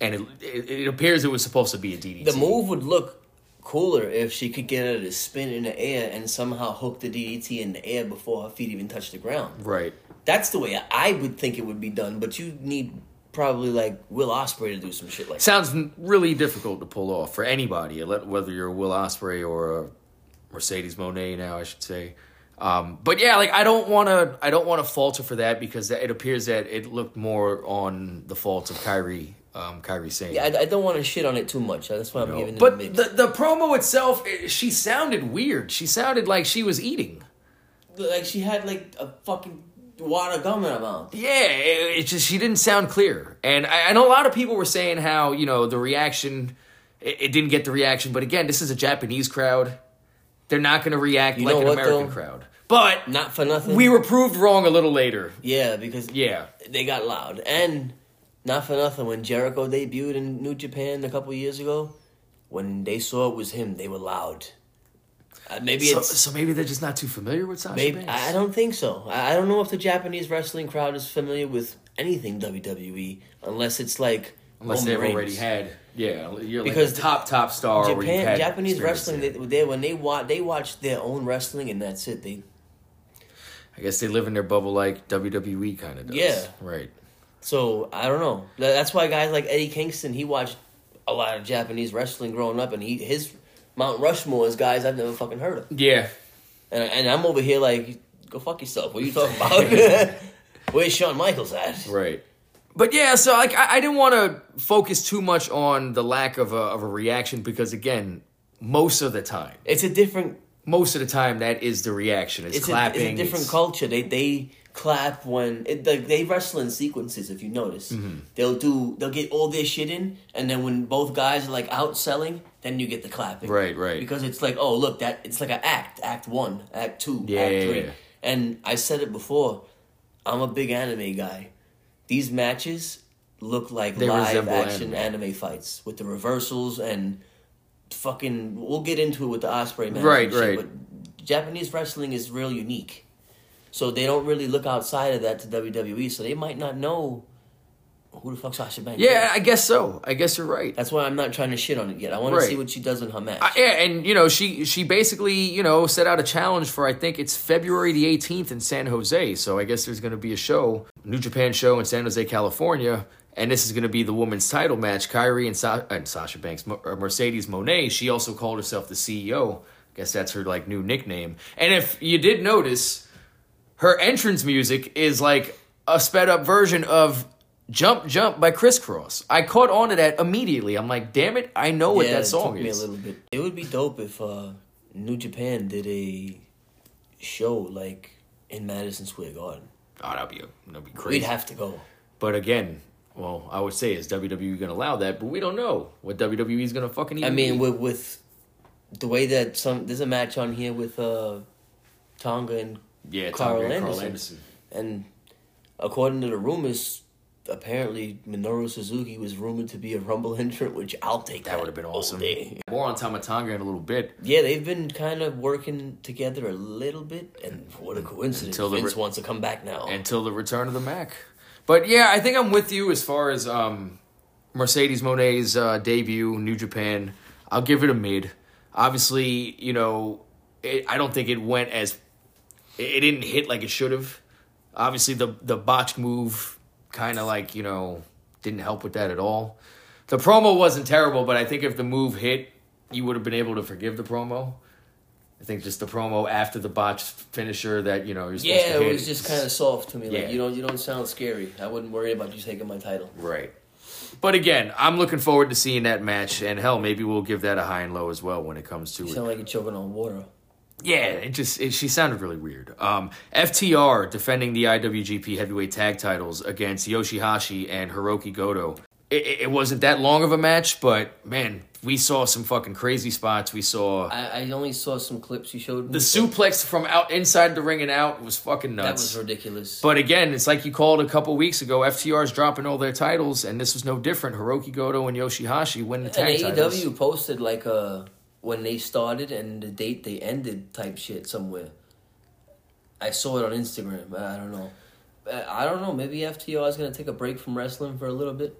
And it, it, it appears it was supposed to be a DDT. The move would look cooler if she could get her to spin in the air and somehow hook the DDT in the air before her feet even touch the ground. Right. That's the way I would think it would be done, but you need probably like Will Ospreay to do some shit like. Sounds n- really difficult to pull off for anybody, whether you're a Will Ospreay or a Mercedes Moné now, I should say. Um, but yeah, like I don't want to, I don't want to falter for that because it appears that it looked more on the faults of Kairi, um, Kairi Sane. Yeah, I, I don't want to shit on it too much. That's why I'm giving it But the the promo itself, eh, she sounded weird. She sounded like she was eating. like she had like a fucking gum in her mouth. Yeah, it, it just she didn't sound clear. And I, I know a lot of people were saying how you know the reaction, it, it didn't get the reaction. But again, this is a Japanese crowd. They're not going to react You like an what, American though? crowd. But Not for nothing. we were proved wrong a little later. yeah because Yeah. they got loud and not for nothing when Jericho debuted in New Japan a couple years ago, when they saw it was him, they were loud. Uh, maybe So, it's so maybe they're just not too familiar with Sasha maybe Banks. I don't think so. I don't know if the Japanese wrestling crowd is familiar with anything WWE unless it's like Unless Roman they've Reigns. already had, yeah, you're like Because a top top star. Japan had Japanese wrestling they, they when they watch they watch their own wrestling and that's it. They I guess they live in their bubble like WWE kind of does. Yeah. right. So I don't know. That's why guys like Eddie Kingston, he watched a lot of Japanese wrestling growing up, and he his Mount Rushmore is guys I've never fucking heard of. Yeah, And and I'm over here like, go fuck yourself. What are you talking about? Where's Shawn Michaels at? Right. But yeah, so like I, I didn't want to focus too much on the lack of a, of a reaction because again, most of the time, It's a different. most of the time that is the reaction. It's, It's a, clapping. it's a different it's- culture. They they clap when it, like they wrestle in sequences. If you notice, Mm-hmm. they'll do they'll get all their shit in, and then when both guys are like out selling, then you get the clapping. Right, right. Because it's like, oh look, that it's like an act, act one, act two, Yeah, act yeah, three. yeah. And I said it before, I'm a big anime guy. These matches look like They live action anime. anime. fights with the reversals and fucking. We'll get into it with the Ospreay match, Right, shit, right. But Japanese wrestling is real unique, so they don't really look outside of that to WWE. So they might not know who the fuck Sasha Banks. Yeah, is. I guess so. I guess you're right. that's why I'm not trying to shit on it yet. I want Right. to see what she does in her match. Uh, yeah, and you know she she basically you know set out a challenge for I think it's February the 18th in San Jose. So I guess there's going to be a show, New Japan show in San Jose, California, and this is going to be the women's title match. Kairi and, Sa- and Sasha Banks, Mercedes Moné. She also called herself the CEO. guess that's her like new nickname. And if you did notice, her entrance music is like a sped up version of Jump Jump by Kris Kross. I caught on to that immediately. I'm like, damn it, I know what yeah, that it song took me a little bit. It would be dope if uh, New Japan did a show like in Madison Square Garden. Oh, that'd be that'd be crazy. We'd have to go. but again, well, I would say is WWE gonna allow that, but we don't know what WWE is gonna fucking. Even I mean, with with the way that some there's a match on here with uh, Tonga and yeah, Karl Anderson. Karl Anderson. and according to the rumors, apparently Minoru Suzuki was rumored to be a Rumble entrant, which I'll take. That would have been awesome. day. More on Tama Tonga in a little bit. Yeah, they've been kind of working together a little bit, and what a coincidence! Until Vince re- wants to come back now. until the return of the Mac. But yeah, I think I'm with you as far as um, Mercedes Moné's uh, debut, New Japan. I'll give it a mid. Obviously, you know, it, I don't think it went as it, it didn't hit like it should have. Obviously, the the botched move kind of like you know didn't help with that at all. The promo wasn't terrible, but I think if the move hit, you would have been able to forgive the promo. I think just the promo after the botched finisher that you know yeah, it was just kind of soft to me. Like Yeah. you don't you don't sound scary. I wouldn't worry about you taking my title. Right. But again, I'm looking forward to seeing that match, and hell, maybe we'll give that a high and low as well when it comes to You it. sound like you're choking on water. Yeah, it just it, she sounded really weird. Um, FTR defending the IWGP Heavyweight Tag Titles against Yoshihashi and Hiroki Goto. It, it, wasn't that long of a match, but man, we saw some fucking crazy spots. We saw I, I only saw some clips you showed me. the suplex from out inside the ring and out was fucking nuts. That was ridiculous. But again, it's like you called a couple weeks ago. FTR's dropping all their titles, and this was no different. Hiroki Goto and Yoshihashi win the tag and titles. AEW posted like uh when they started and the date they ended type shit somewhere. I saw it on Instagram. I don't know. I don't know. Maybe FTR is gonna take a break from wrestling for a little bit.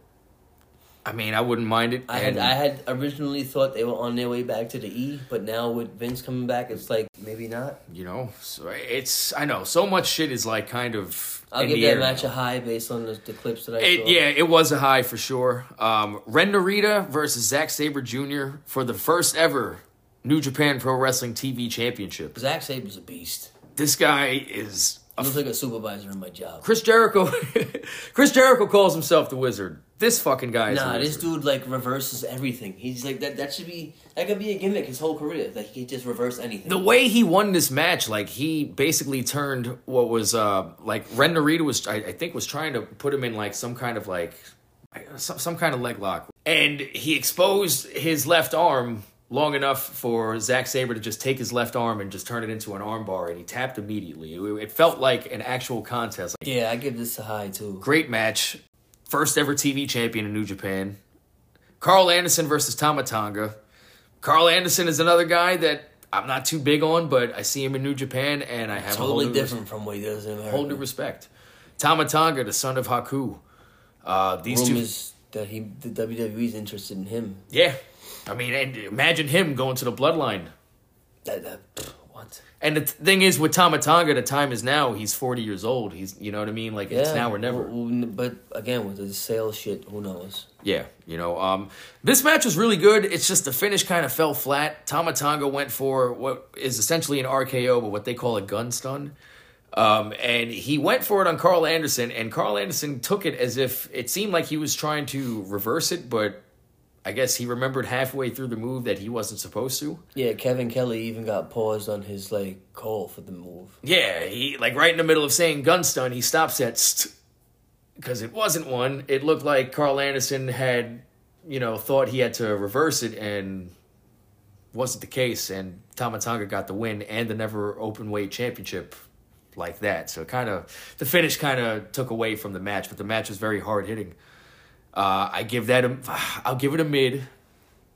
I mean, I wouldn't mind it. I had and- I had originally thought they were on their way back to the E, but now with Vince coming back, it's like maybe not. you know, so it's I know so much shit is like kind of. I'll give that match now. a high based on the, the clips that I It, saw. yeah, it was a high for sure. Um, Ren Narita versus Zack Sabre Jr. for the first ever New Japan Pro Wrestling TV Championship. Zack Sabre's a beast. This guy is He looks like a supervisor in my job. Chris Jericho. Chris Jericho calls himself the Wizard. This fucking guy is Nah, this dude like reverses everything. He's like that. That should be that could be a gimmick his whole career. Like he just reverse anything. the way he won this match, like he basically turned what was uh like Ren Narita was, I, I think, was trying to put him in like some kind of like some, some kind of leg lock, and he exposed his left arm long enough for Zack Sabre to just take his left arm and just turn it into an armbar, and he tapped immediately. It, felt like an actual contest. Yeah, I give this a high too. great match, first ever TV champion in New Japan. Karl Anderson versus Tamatanga. Karl Anderson is another guy that I'm not too big on, but I see him in New Japan, and I have a Totally whole new, different from what he does in America. whole new respect. Tama Tonga, the son of Haku. Uh, these two, Rumors that he the WWE's interested in him. yeah. I mean, and imagine him going to the Bloodline. That, that And the thing is, with Tama Tonga, the time is now. He's 40 years old. He's, you know what I mean? Like it's now or never. But again, with the sales shit, who knows? Yeah, you know, um, this match was really good. It's just the finish kind of fell flat. Tamatanga went for what is essentially an RKO, but what they call a gun stun. Um, and he went for it on Karl Anderson, and Karl Anderson took it as if it seemed like he was trying to reverse it, but I guess he remembered halfway through the move that he wasn't supposed to. Yeah, Kevin Kelly even got paused on his like call for the move. Yeah, he like right in the middle of saying gun stun, he stops at st because it wasn't one. It looked like Karl Anderson had, you know, thought he had to reverse it and wasn't the case. And Tama Tonga got the win and the never open weight championship like that. So kind of the finish kind of took away from the match, but the match was very hard hitting. Uh, I give that a, I'll give it a mid.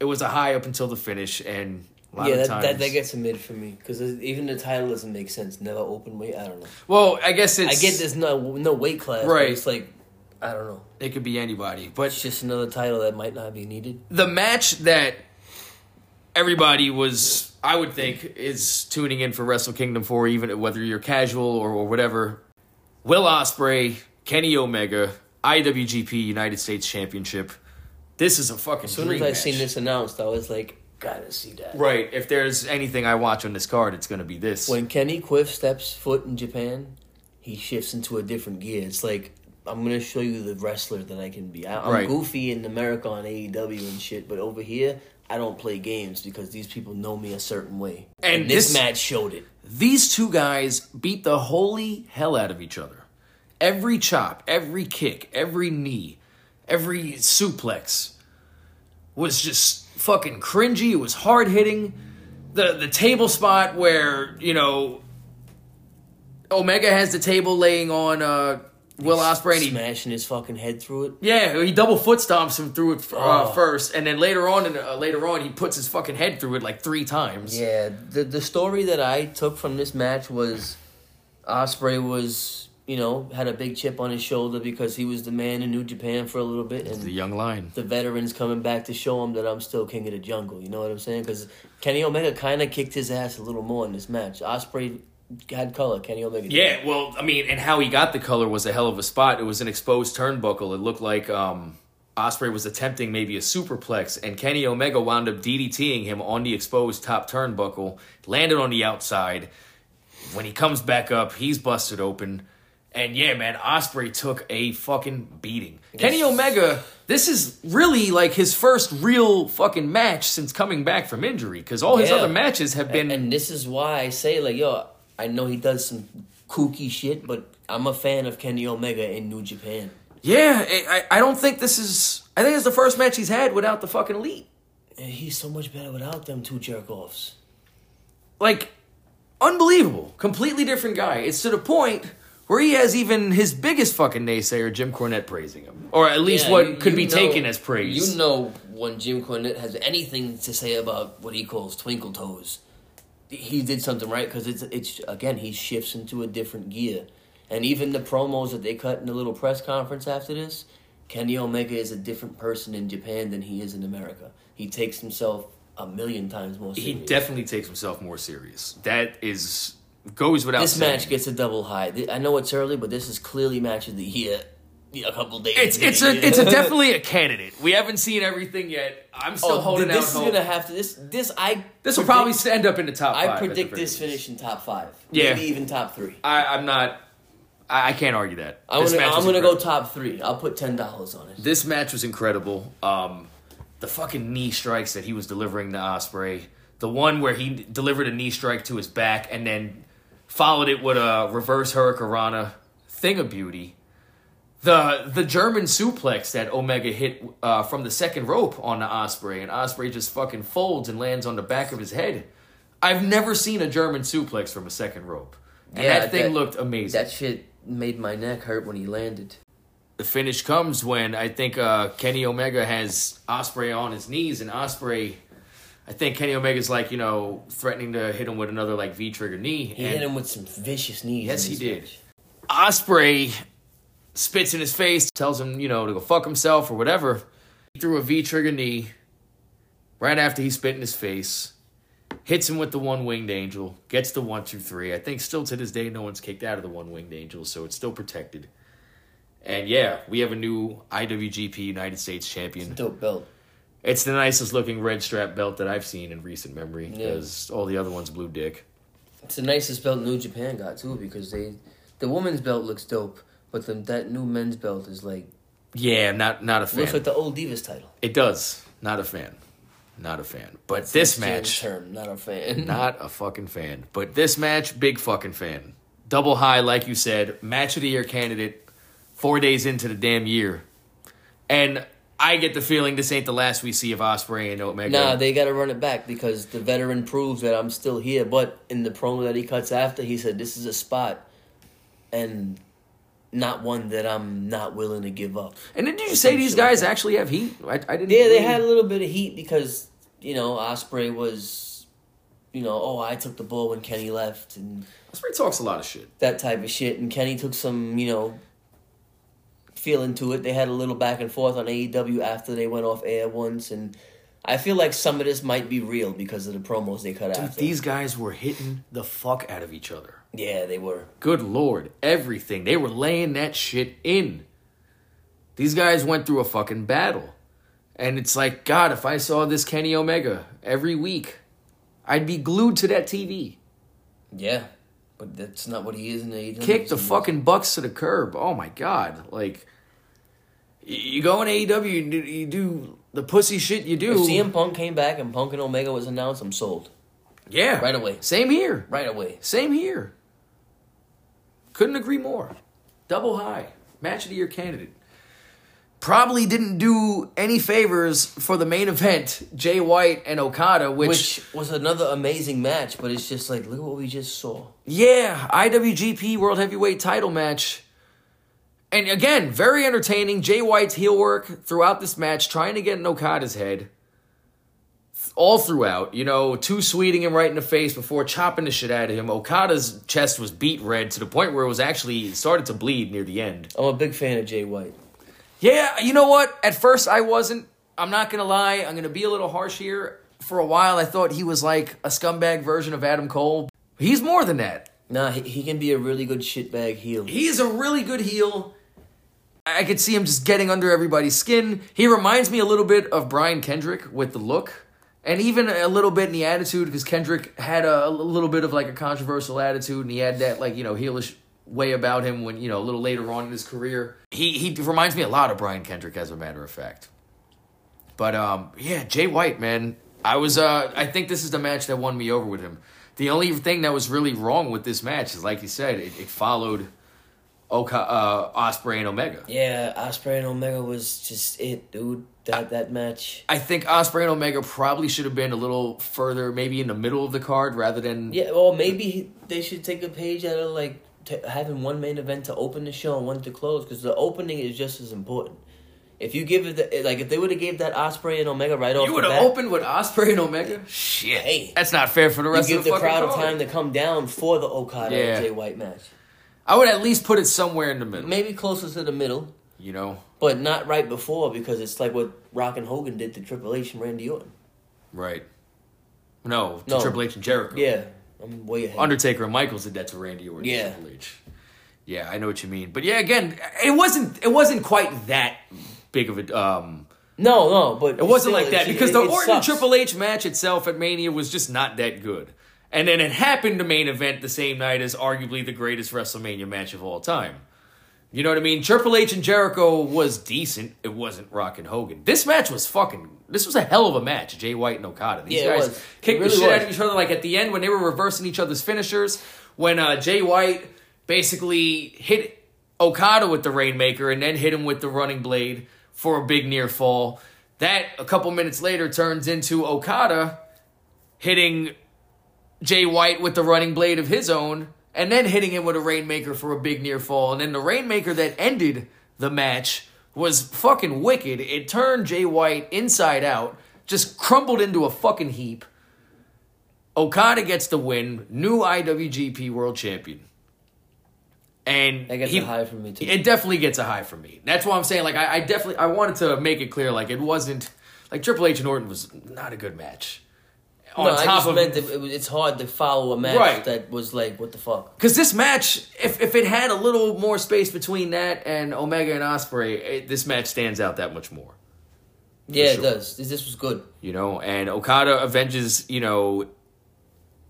It was a high up until the finish, and a lot yeah, of that, times. that that gets a mid for me because even the title doesn't make sense. Never open weight. I don't know. well, I guess it's I get there's no no weight class. Right. It's like I don't know. It could be anybody, but It's just another title that might not be needed. the match that everybody was, I would think, is tuning in for Wrestle Kingdom for, even whether you're casual or, or whatever. Will Ospreay, Kenny Omega, IWGP United States Championship. This is a fucking As soon as I match. seen this announced, I was like, gotta see that. Right. If there's anything I watch on this card, it's gonna be this. When Kenny Quiff steps foot in Japan, he shifts into a different gear. It's like I'm gonna show you the wrestler that I can be. I, I'm Right. goofy in America on AEW and shit, but over here I don't play games because these people know me a certain way. And And, this, this- match showed it. These two guys beat the holy hell out of each other. Every chop, every kick, every knee, every suplex was just fucking cringy. It was hard hitting. The the table spot where, you know, Omega has the table laying on uh Will Ospreay and he smashing his fucking head through it. Yeah, he double foot stomps him through it uh, Oh. first, and then later on, and uh, later on, he puts his fucking head through it like three times. Yeah, the the story that I took from this match was Ospreay was you know had a big chip on his shoulder because he was the man in New Japan for a little bit, and The young lion. the veterans coming back to show him that I'm still king of the jungle. You know what I'm saying? Because Kenny Omega kind of kicked his ass a little more in this match. Ospreay had color. Kenny Omega. did. Yeah, well, I mean, and how he got the color was a hell of a spot. It was an exposed turnbuckle. It looked like um, Ospreay was attempting maybe a superplex, and Kenny Omega wound up DDTing him on the exposed top turnbuckle, landed on the outside. When he comes back up, he's busted open. And yeah, man, Ospreay took a fucking beating. Kenny Omega, this is really like his first real fucking match since coming back from injury, because all his Yeah. other matches have been and this is why I say like yo, I know he does some kooky shit, but I'm a fan of Kenny Omega in New Japan. Yeah, I, I I don't think this is. I think it's the first match he's had without the fucking elite. And he's so much better without them two jerk offs. Like, unbelievable. Completely different guy. It's to the point where he has even his biggest fucking naysayer, Jim Cornette, praising him. Or at least Yeah, what you- could you be know- taken as praise. You know when Jim Cornette has anything to say about what he calls twinkle toes, he did something right because it's it's again he shifts into a different gear, and even the promos that they cut in the little press conference after this, Kenny Omega is a different person in Japan than he is in America. He takes himself a million times more he definitely takes himself more serious. That is goes without this saying. match gets a double high. I know it's early, but this is clearly match of the year. A couple days. It's it's a it's a definitely a candidate. We haven't seen everything yet. I'm still Oh, holding this out This is hope. gonna have to this this I this will predict- probably end up in the top. five I predict this finish in top five. Yeah. Maybe even top three. I, I'm not. I, I can't argue that. I'm This gonna, I'm gonna go top three. I'll put ten dollars on it. This match was incredible. Um, the fucking knee strikes that he was delivering to Ospreay. The one where he delivered a knee strike to his back and then followed it with a reverse hurricanrana. Thing of beauty. The the German suplex that Omega hit uh, from the second rope on the Ospreay, and Ospreay just fucking folds and lands on the back of his head. I've never seen a German suplex from a second rope, and Yeah, that thing that- looked amazing. That shit made my neck hurt when he landed. the finish comes when I think uh, Kenny Omega has Ospreay on his knees, and Ospreay, I think Kenny Omega's like you know threatening to hit him with another like V trigger knee. He and hit him with some vicious knees. Yes, he did. match. Ospreay spits in his face, tells him you know to go fuck himself or whatever. He threw a V trigger knee right after he spit in his face. Hits him with the one winged angel, gets the one, two, three. I think still to this day, no one's kicked out of the one winged angel, so it's still protected. And yeah, we have a new IWGP United States champion. Dope belt. It's the nicest looking red strap belt that I've seen in recent memory Yeah. because all the other ones blue dick. It's the nicest belt New Japan got too because they, the women's belt looks dope, but the, that new men's belt is like Yeah, not not a fan. looks like the old Divas title. it does. Not a fan. Not a fan. But this match, term, not a fan. not a fucking fan. But this match, big fucking fan. Double high, like you said, match of the year candidate. Four days into the damn year, and I get the feeling this ain't the last we see of Ospreay and Omega. Nah, they got to run it back because the veteran proves that I'm still here. But in the promo that he cuts after, he said this is a spot, and not one that I'm not willing to give up. and then did you say these guys actually have heat? I, I didn't. Yeah, they had a little bit of heat because you know Ospreay was, you know, oh I took the ball when Kenny left and Ospreay talks a lot of shit. that type of shit, and Kenny took some you know feeling to it. They had a little back and forth on AEW after they went off air once, and I feel like some of this might be real because of the promos they cut Dude, after. these guys were hitting the fuck out of each other. yeah, they were. Good lord, everything. They were laying that shit in. These guys went through a fucking battle. And it's like, God, if I saw this Kenny Omega every week, I'd be glued to that TV. Yeah, but that's not what he is in AEW. Kick the fucking Bucks to the curb. Oh my God. Like, you go in AEW, you do, you do the pussy shit you do. If CM Punk came back and Punk and Omega was announced, I'm sold yeah. right away. Same here. right away. Same here. Couldn't agree more. Double high. Match of the year candidate. Probably didn't do any favors for the main event, Jay White and Okada, which, Which was another amazing match, but it's just like look at what we just saw. yeah, IWGP World Heavyweight title match. And again, very entertaining. Jay White's heel work throughout this match, trying to get in Okada's head. All throughout, you know, two sweeting him right in the face before chopping the shit out of him. Okada's chest was beet red to the point where it was actually started to bleed near the end. I'm a big fan of Jay White. Yeah, you know what? At first, I wasn't. I'm not gonna lie. I'm gonna be a little harsh here. For a while, I thought he was like a scumbag version of Adam Cole. He's more than that. Nah, he, he can be a really good shitbag heel. He's a really good heel. I could see him just getting under everybody's skin. He reminds me a little bit of Brian Kendrick with the look, and even a little bit in the attitude because Kendrick had a, a little bit of like a controversial attitude, and he had that like you know heelish way about him when you know a little later on in his career. He he reminds me a lot of Brian Kendrick, as a matter of fact. But um, yeah, Jay White, man, I was uh, I think this is the match that won me over with him. The only thing that was really wrong with this match is, like you said, it, it followed Oka, uh, Ospreay and Omega. Yeah, Ospreay and Omega was just it, dude. That that match. I think Ospreay and Omega probably should have been a little further, maybe in the middle of the card rather than Yeah, well, maybe they should take a page out of like t- having one main event to open the show and one to close because the opening is just as important. If you give it the, like if they would have gave that Ospreay and Omega right off You the would have opened with Ospreay and Omega. Shit, Hey. that's not fair for the you rest give of the, the fucking crowd a card. time to come down for the Okada Yeah. and Jay White match. I would at least put it somewhere in the middle. Maybe closer to the middle, You know, but not right before because it's like what Rock and Hogan did to Triple H and Randy Orton. right? No, to No. Triple H and Jericho. Yeah, I'm way ahead. Undertaker and Michaels did that to Randy Orton. Yeah. Triple H. Yeah, I know what you mean. But yeah, again, it wasn't it wasn't quite that big of a um no, no, but it wasn't like that because the Orton sucks. Triple H match itself at Mania was just not that good. And then it happened to main event the same night as arguably the greatest WrestleMania match of all time. You know what I mean? Triple H and Jericho was decent. It wasn't Rock and Hogan. This match was fucking. This was a hell of a match. Jay White and Okada. These Yeah, guys was. Kicked really the shit out of each other. Like at the end when they were reversing each other's finishers. When uh, Jay White basically hit Okada with the Rainmaker and then hit him with the Running Blade for a big near fall. That a couple minutes later turns into Okada hitting Jay White with the running blade of his own, and then hitting him with a Rainmaker for a big near fall. And then the Rainmaker that ended the match was fucking wicked. It turned Jay White inside out, just crumbled into a fucking heap. Okada gets the win, new IWGP World Champion. And That gets he- a high from me too. it definitely gets a high from me. That's why I'm saying, like, I, I definitely I wanted to make it clear, like, it wasn't like Triple H and Orton was not a good match. On no, I top just of meant it it's hard to follow a match Right. that was like, what the fuck? because this match, if if it had a little more space between that and Omega and Ospreay, it, this match stands out that much more. Yeah, sure. it does. This, this was good. You know, and Okada avenges, you know,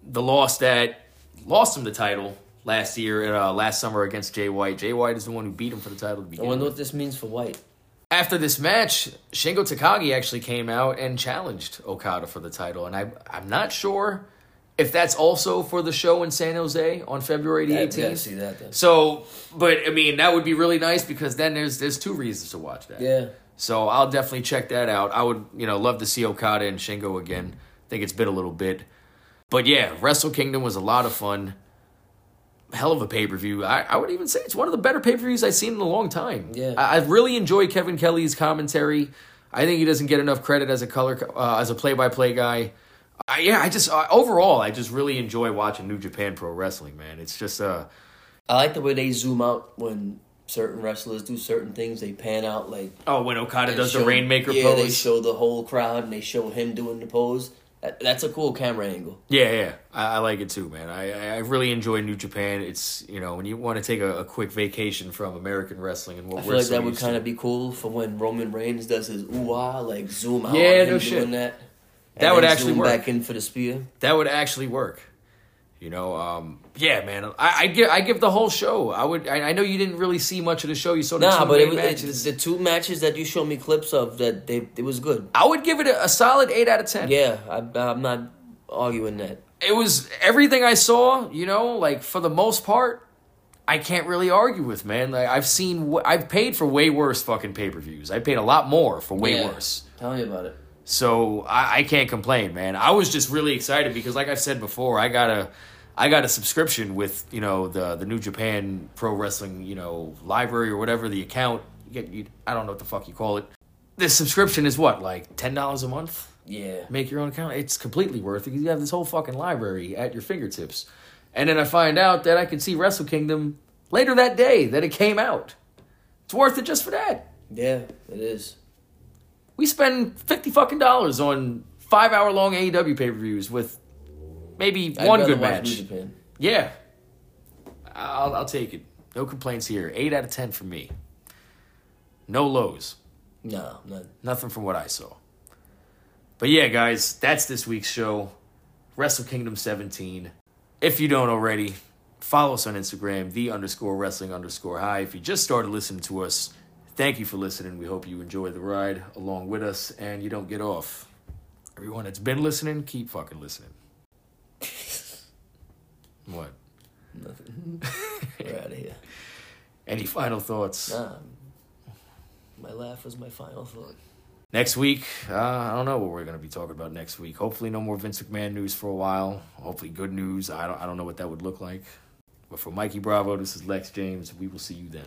the loss that lost him the title last year, uh, last summer against Jay White. Jay White is the one who beat him for the title to I wonder with. what this means for White. After this match, Shingo Takagi actually came out and challenged Okada for the title, and I I'm not sure if that's also for the show in San Jose on February the Yeah, 18th. see that then. So, but I mean, that would be really nice because then there's there's two reasons to watch that. Yeah. So I'll definitely check that out. I would, you know, love to see Okada and Shingo again. I think it's been a little bit. But yeah, Wrestle Kingdom was a lot of fun. Hell of a pay per view. I, I would even say it's one of the better pay per views I've seen in a long time. Yeah. I, I really enjoy Kevin Kelly's commentary. I think he doesn't get enough credit as a color uh, as a play by play guy. I, yeah, I just uh, overall I just really enjoy watching New Japan Pro Wrestling. Man, it's just uh I like the way they zoom out when certain wrestlers do certain things. They pan out like oh when Okada does the Rainmaker yeah, pose. they show the whole crowd and they show him doing the pose. That, that's a cool camera angle. Yeah, yeah, I, I like it too, man. I I really enjoy New Japan. It's you know when you want to take a, a quick vacation from American wrestling and what I we're feel like so that would kind of be cool for when Roman Reigns does his ooh ah, like zoom out. Yeah, no doing shit. That, That would actually work. Back in for the spear. that would actually work. You know, um, yeah, man. I, I give I give the whole show. I would. I, I know you didn't really see much of the show. You saw the Nah, two but it was matches. it, the two matches that you showed me clips of that they it was good. I would give it a, a solid eight out of ten. Yeah, I, I'm not arguing that. it was everything I saw. You know, like for the most part, I can't really argue with man. Like I've seen, I've paid for way worse fucking pay per views. I paid a lot more for way Yeah. worse. Tell me about it. So I, I can't complain, man. I was just really excited because, like I've said before, I got a, I got a subscription with you know the the New Japan Pro Wrestling you know library or whatever the account. You get, you, I don't know what the fuck you call it. This subscription is what like ten dollars a month. Yeah. Make your own account. It's completely worth it because you have this whole fucking library at your fingertips. And then I find out that I can see Wrestle Kingdom later that day that it came out. It's worth it just for that. Yeah, it is. We spend fifty fucking dollars on five hour long AEW pay per views with maybe I'd one good match. Yeah, I'll, I'll take it. No complaints here. Eight out of ten for me. No lows. No, none. Nothing from what I saw. But yeah, guys, that's this week's show. Wrestle Kingdom 17. If you don't already, follow us on Instagram, the underscore wrestling underscore high. If you just started listening to us, thank you for listening. We hope you enjoy the ride along with us and you don't get off. Everyone that's been listening, keep fucking listening. What? Nothing. We're out of here. Any final thoughts? Nah. My laugh was my final thought. Next week, uh, I don't know what we're going to be talking about next week. Hopefully, no more Vince McMahon news for a while. Hopefully, good news. I don't, I don't know what that would look like. But for Mikey Bravo, this is Lex James. We will see you then.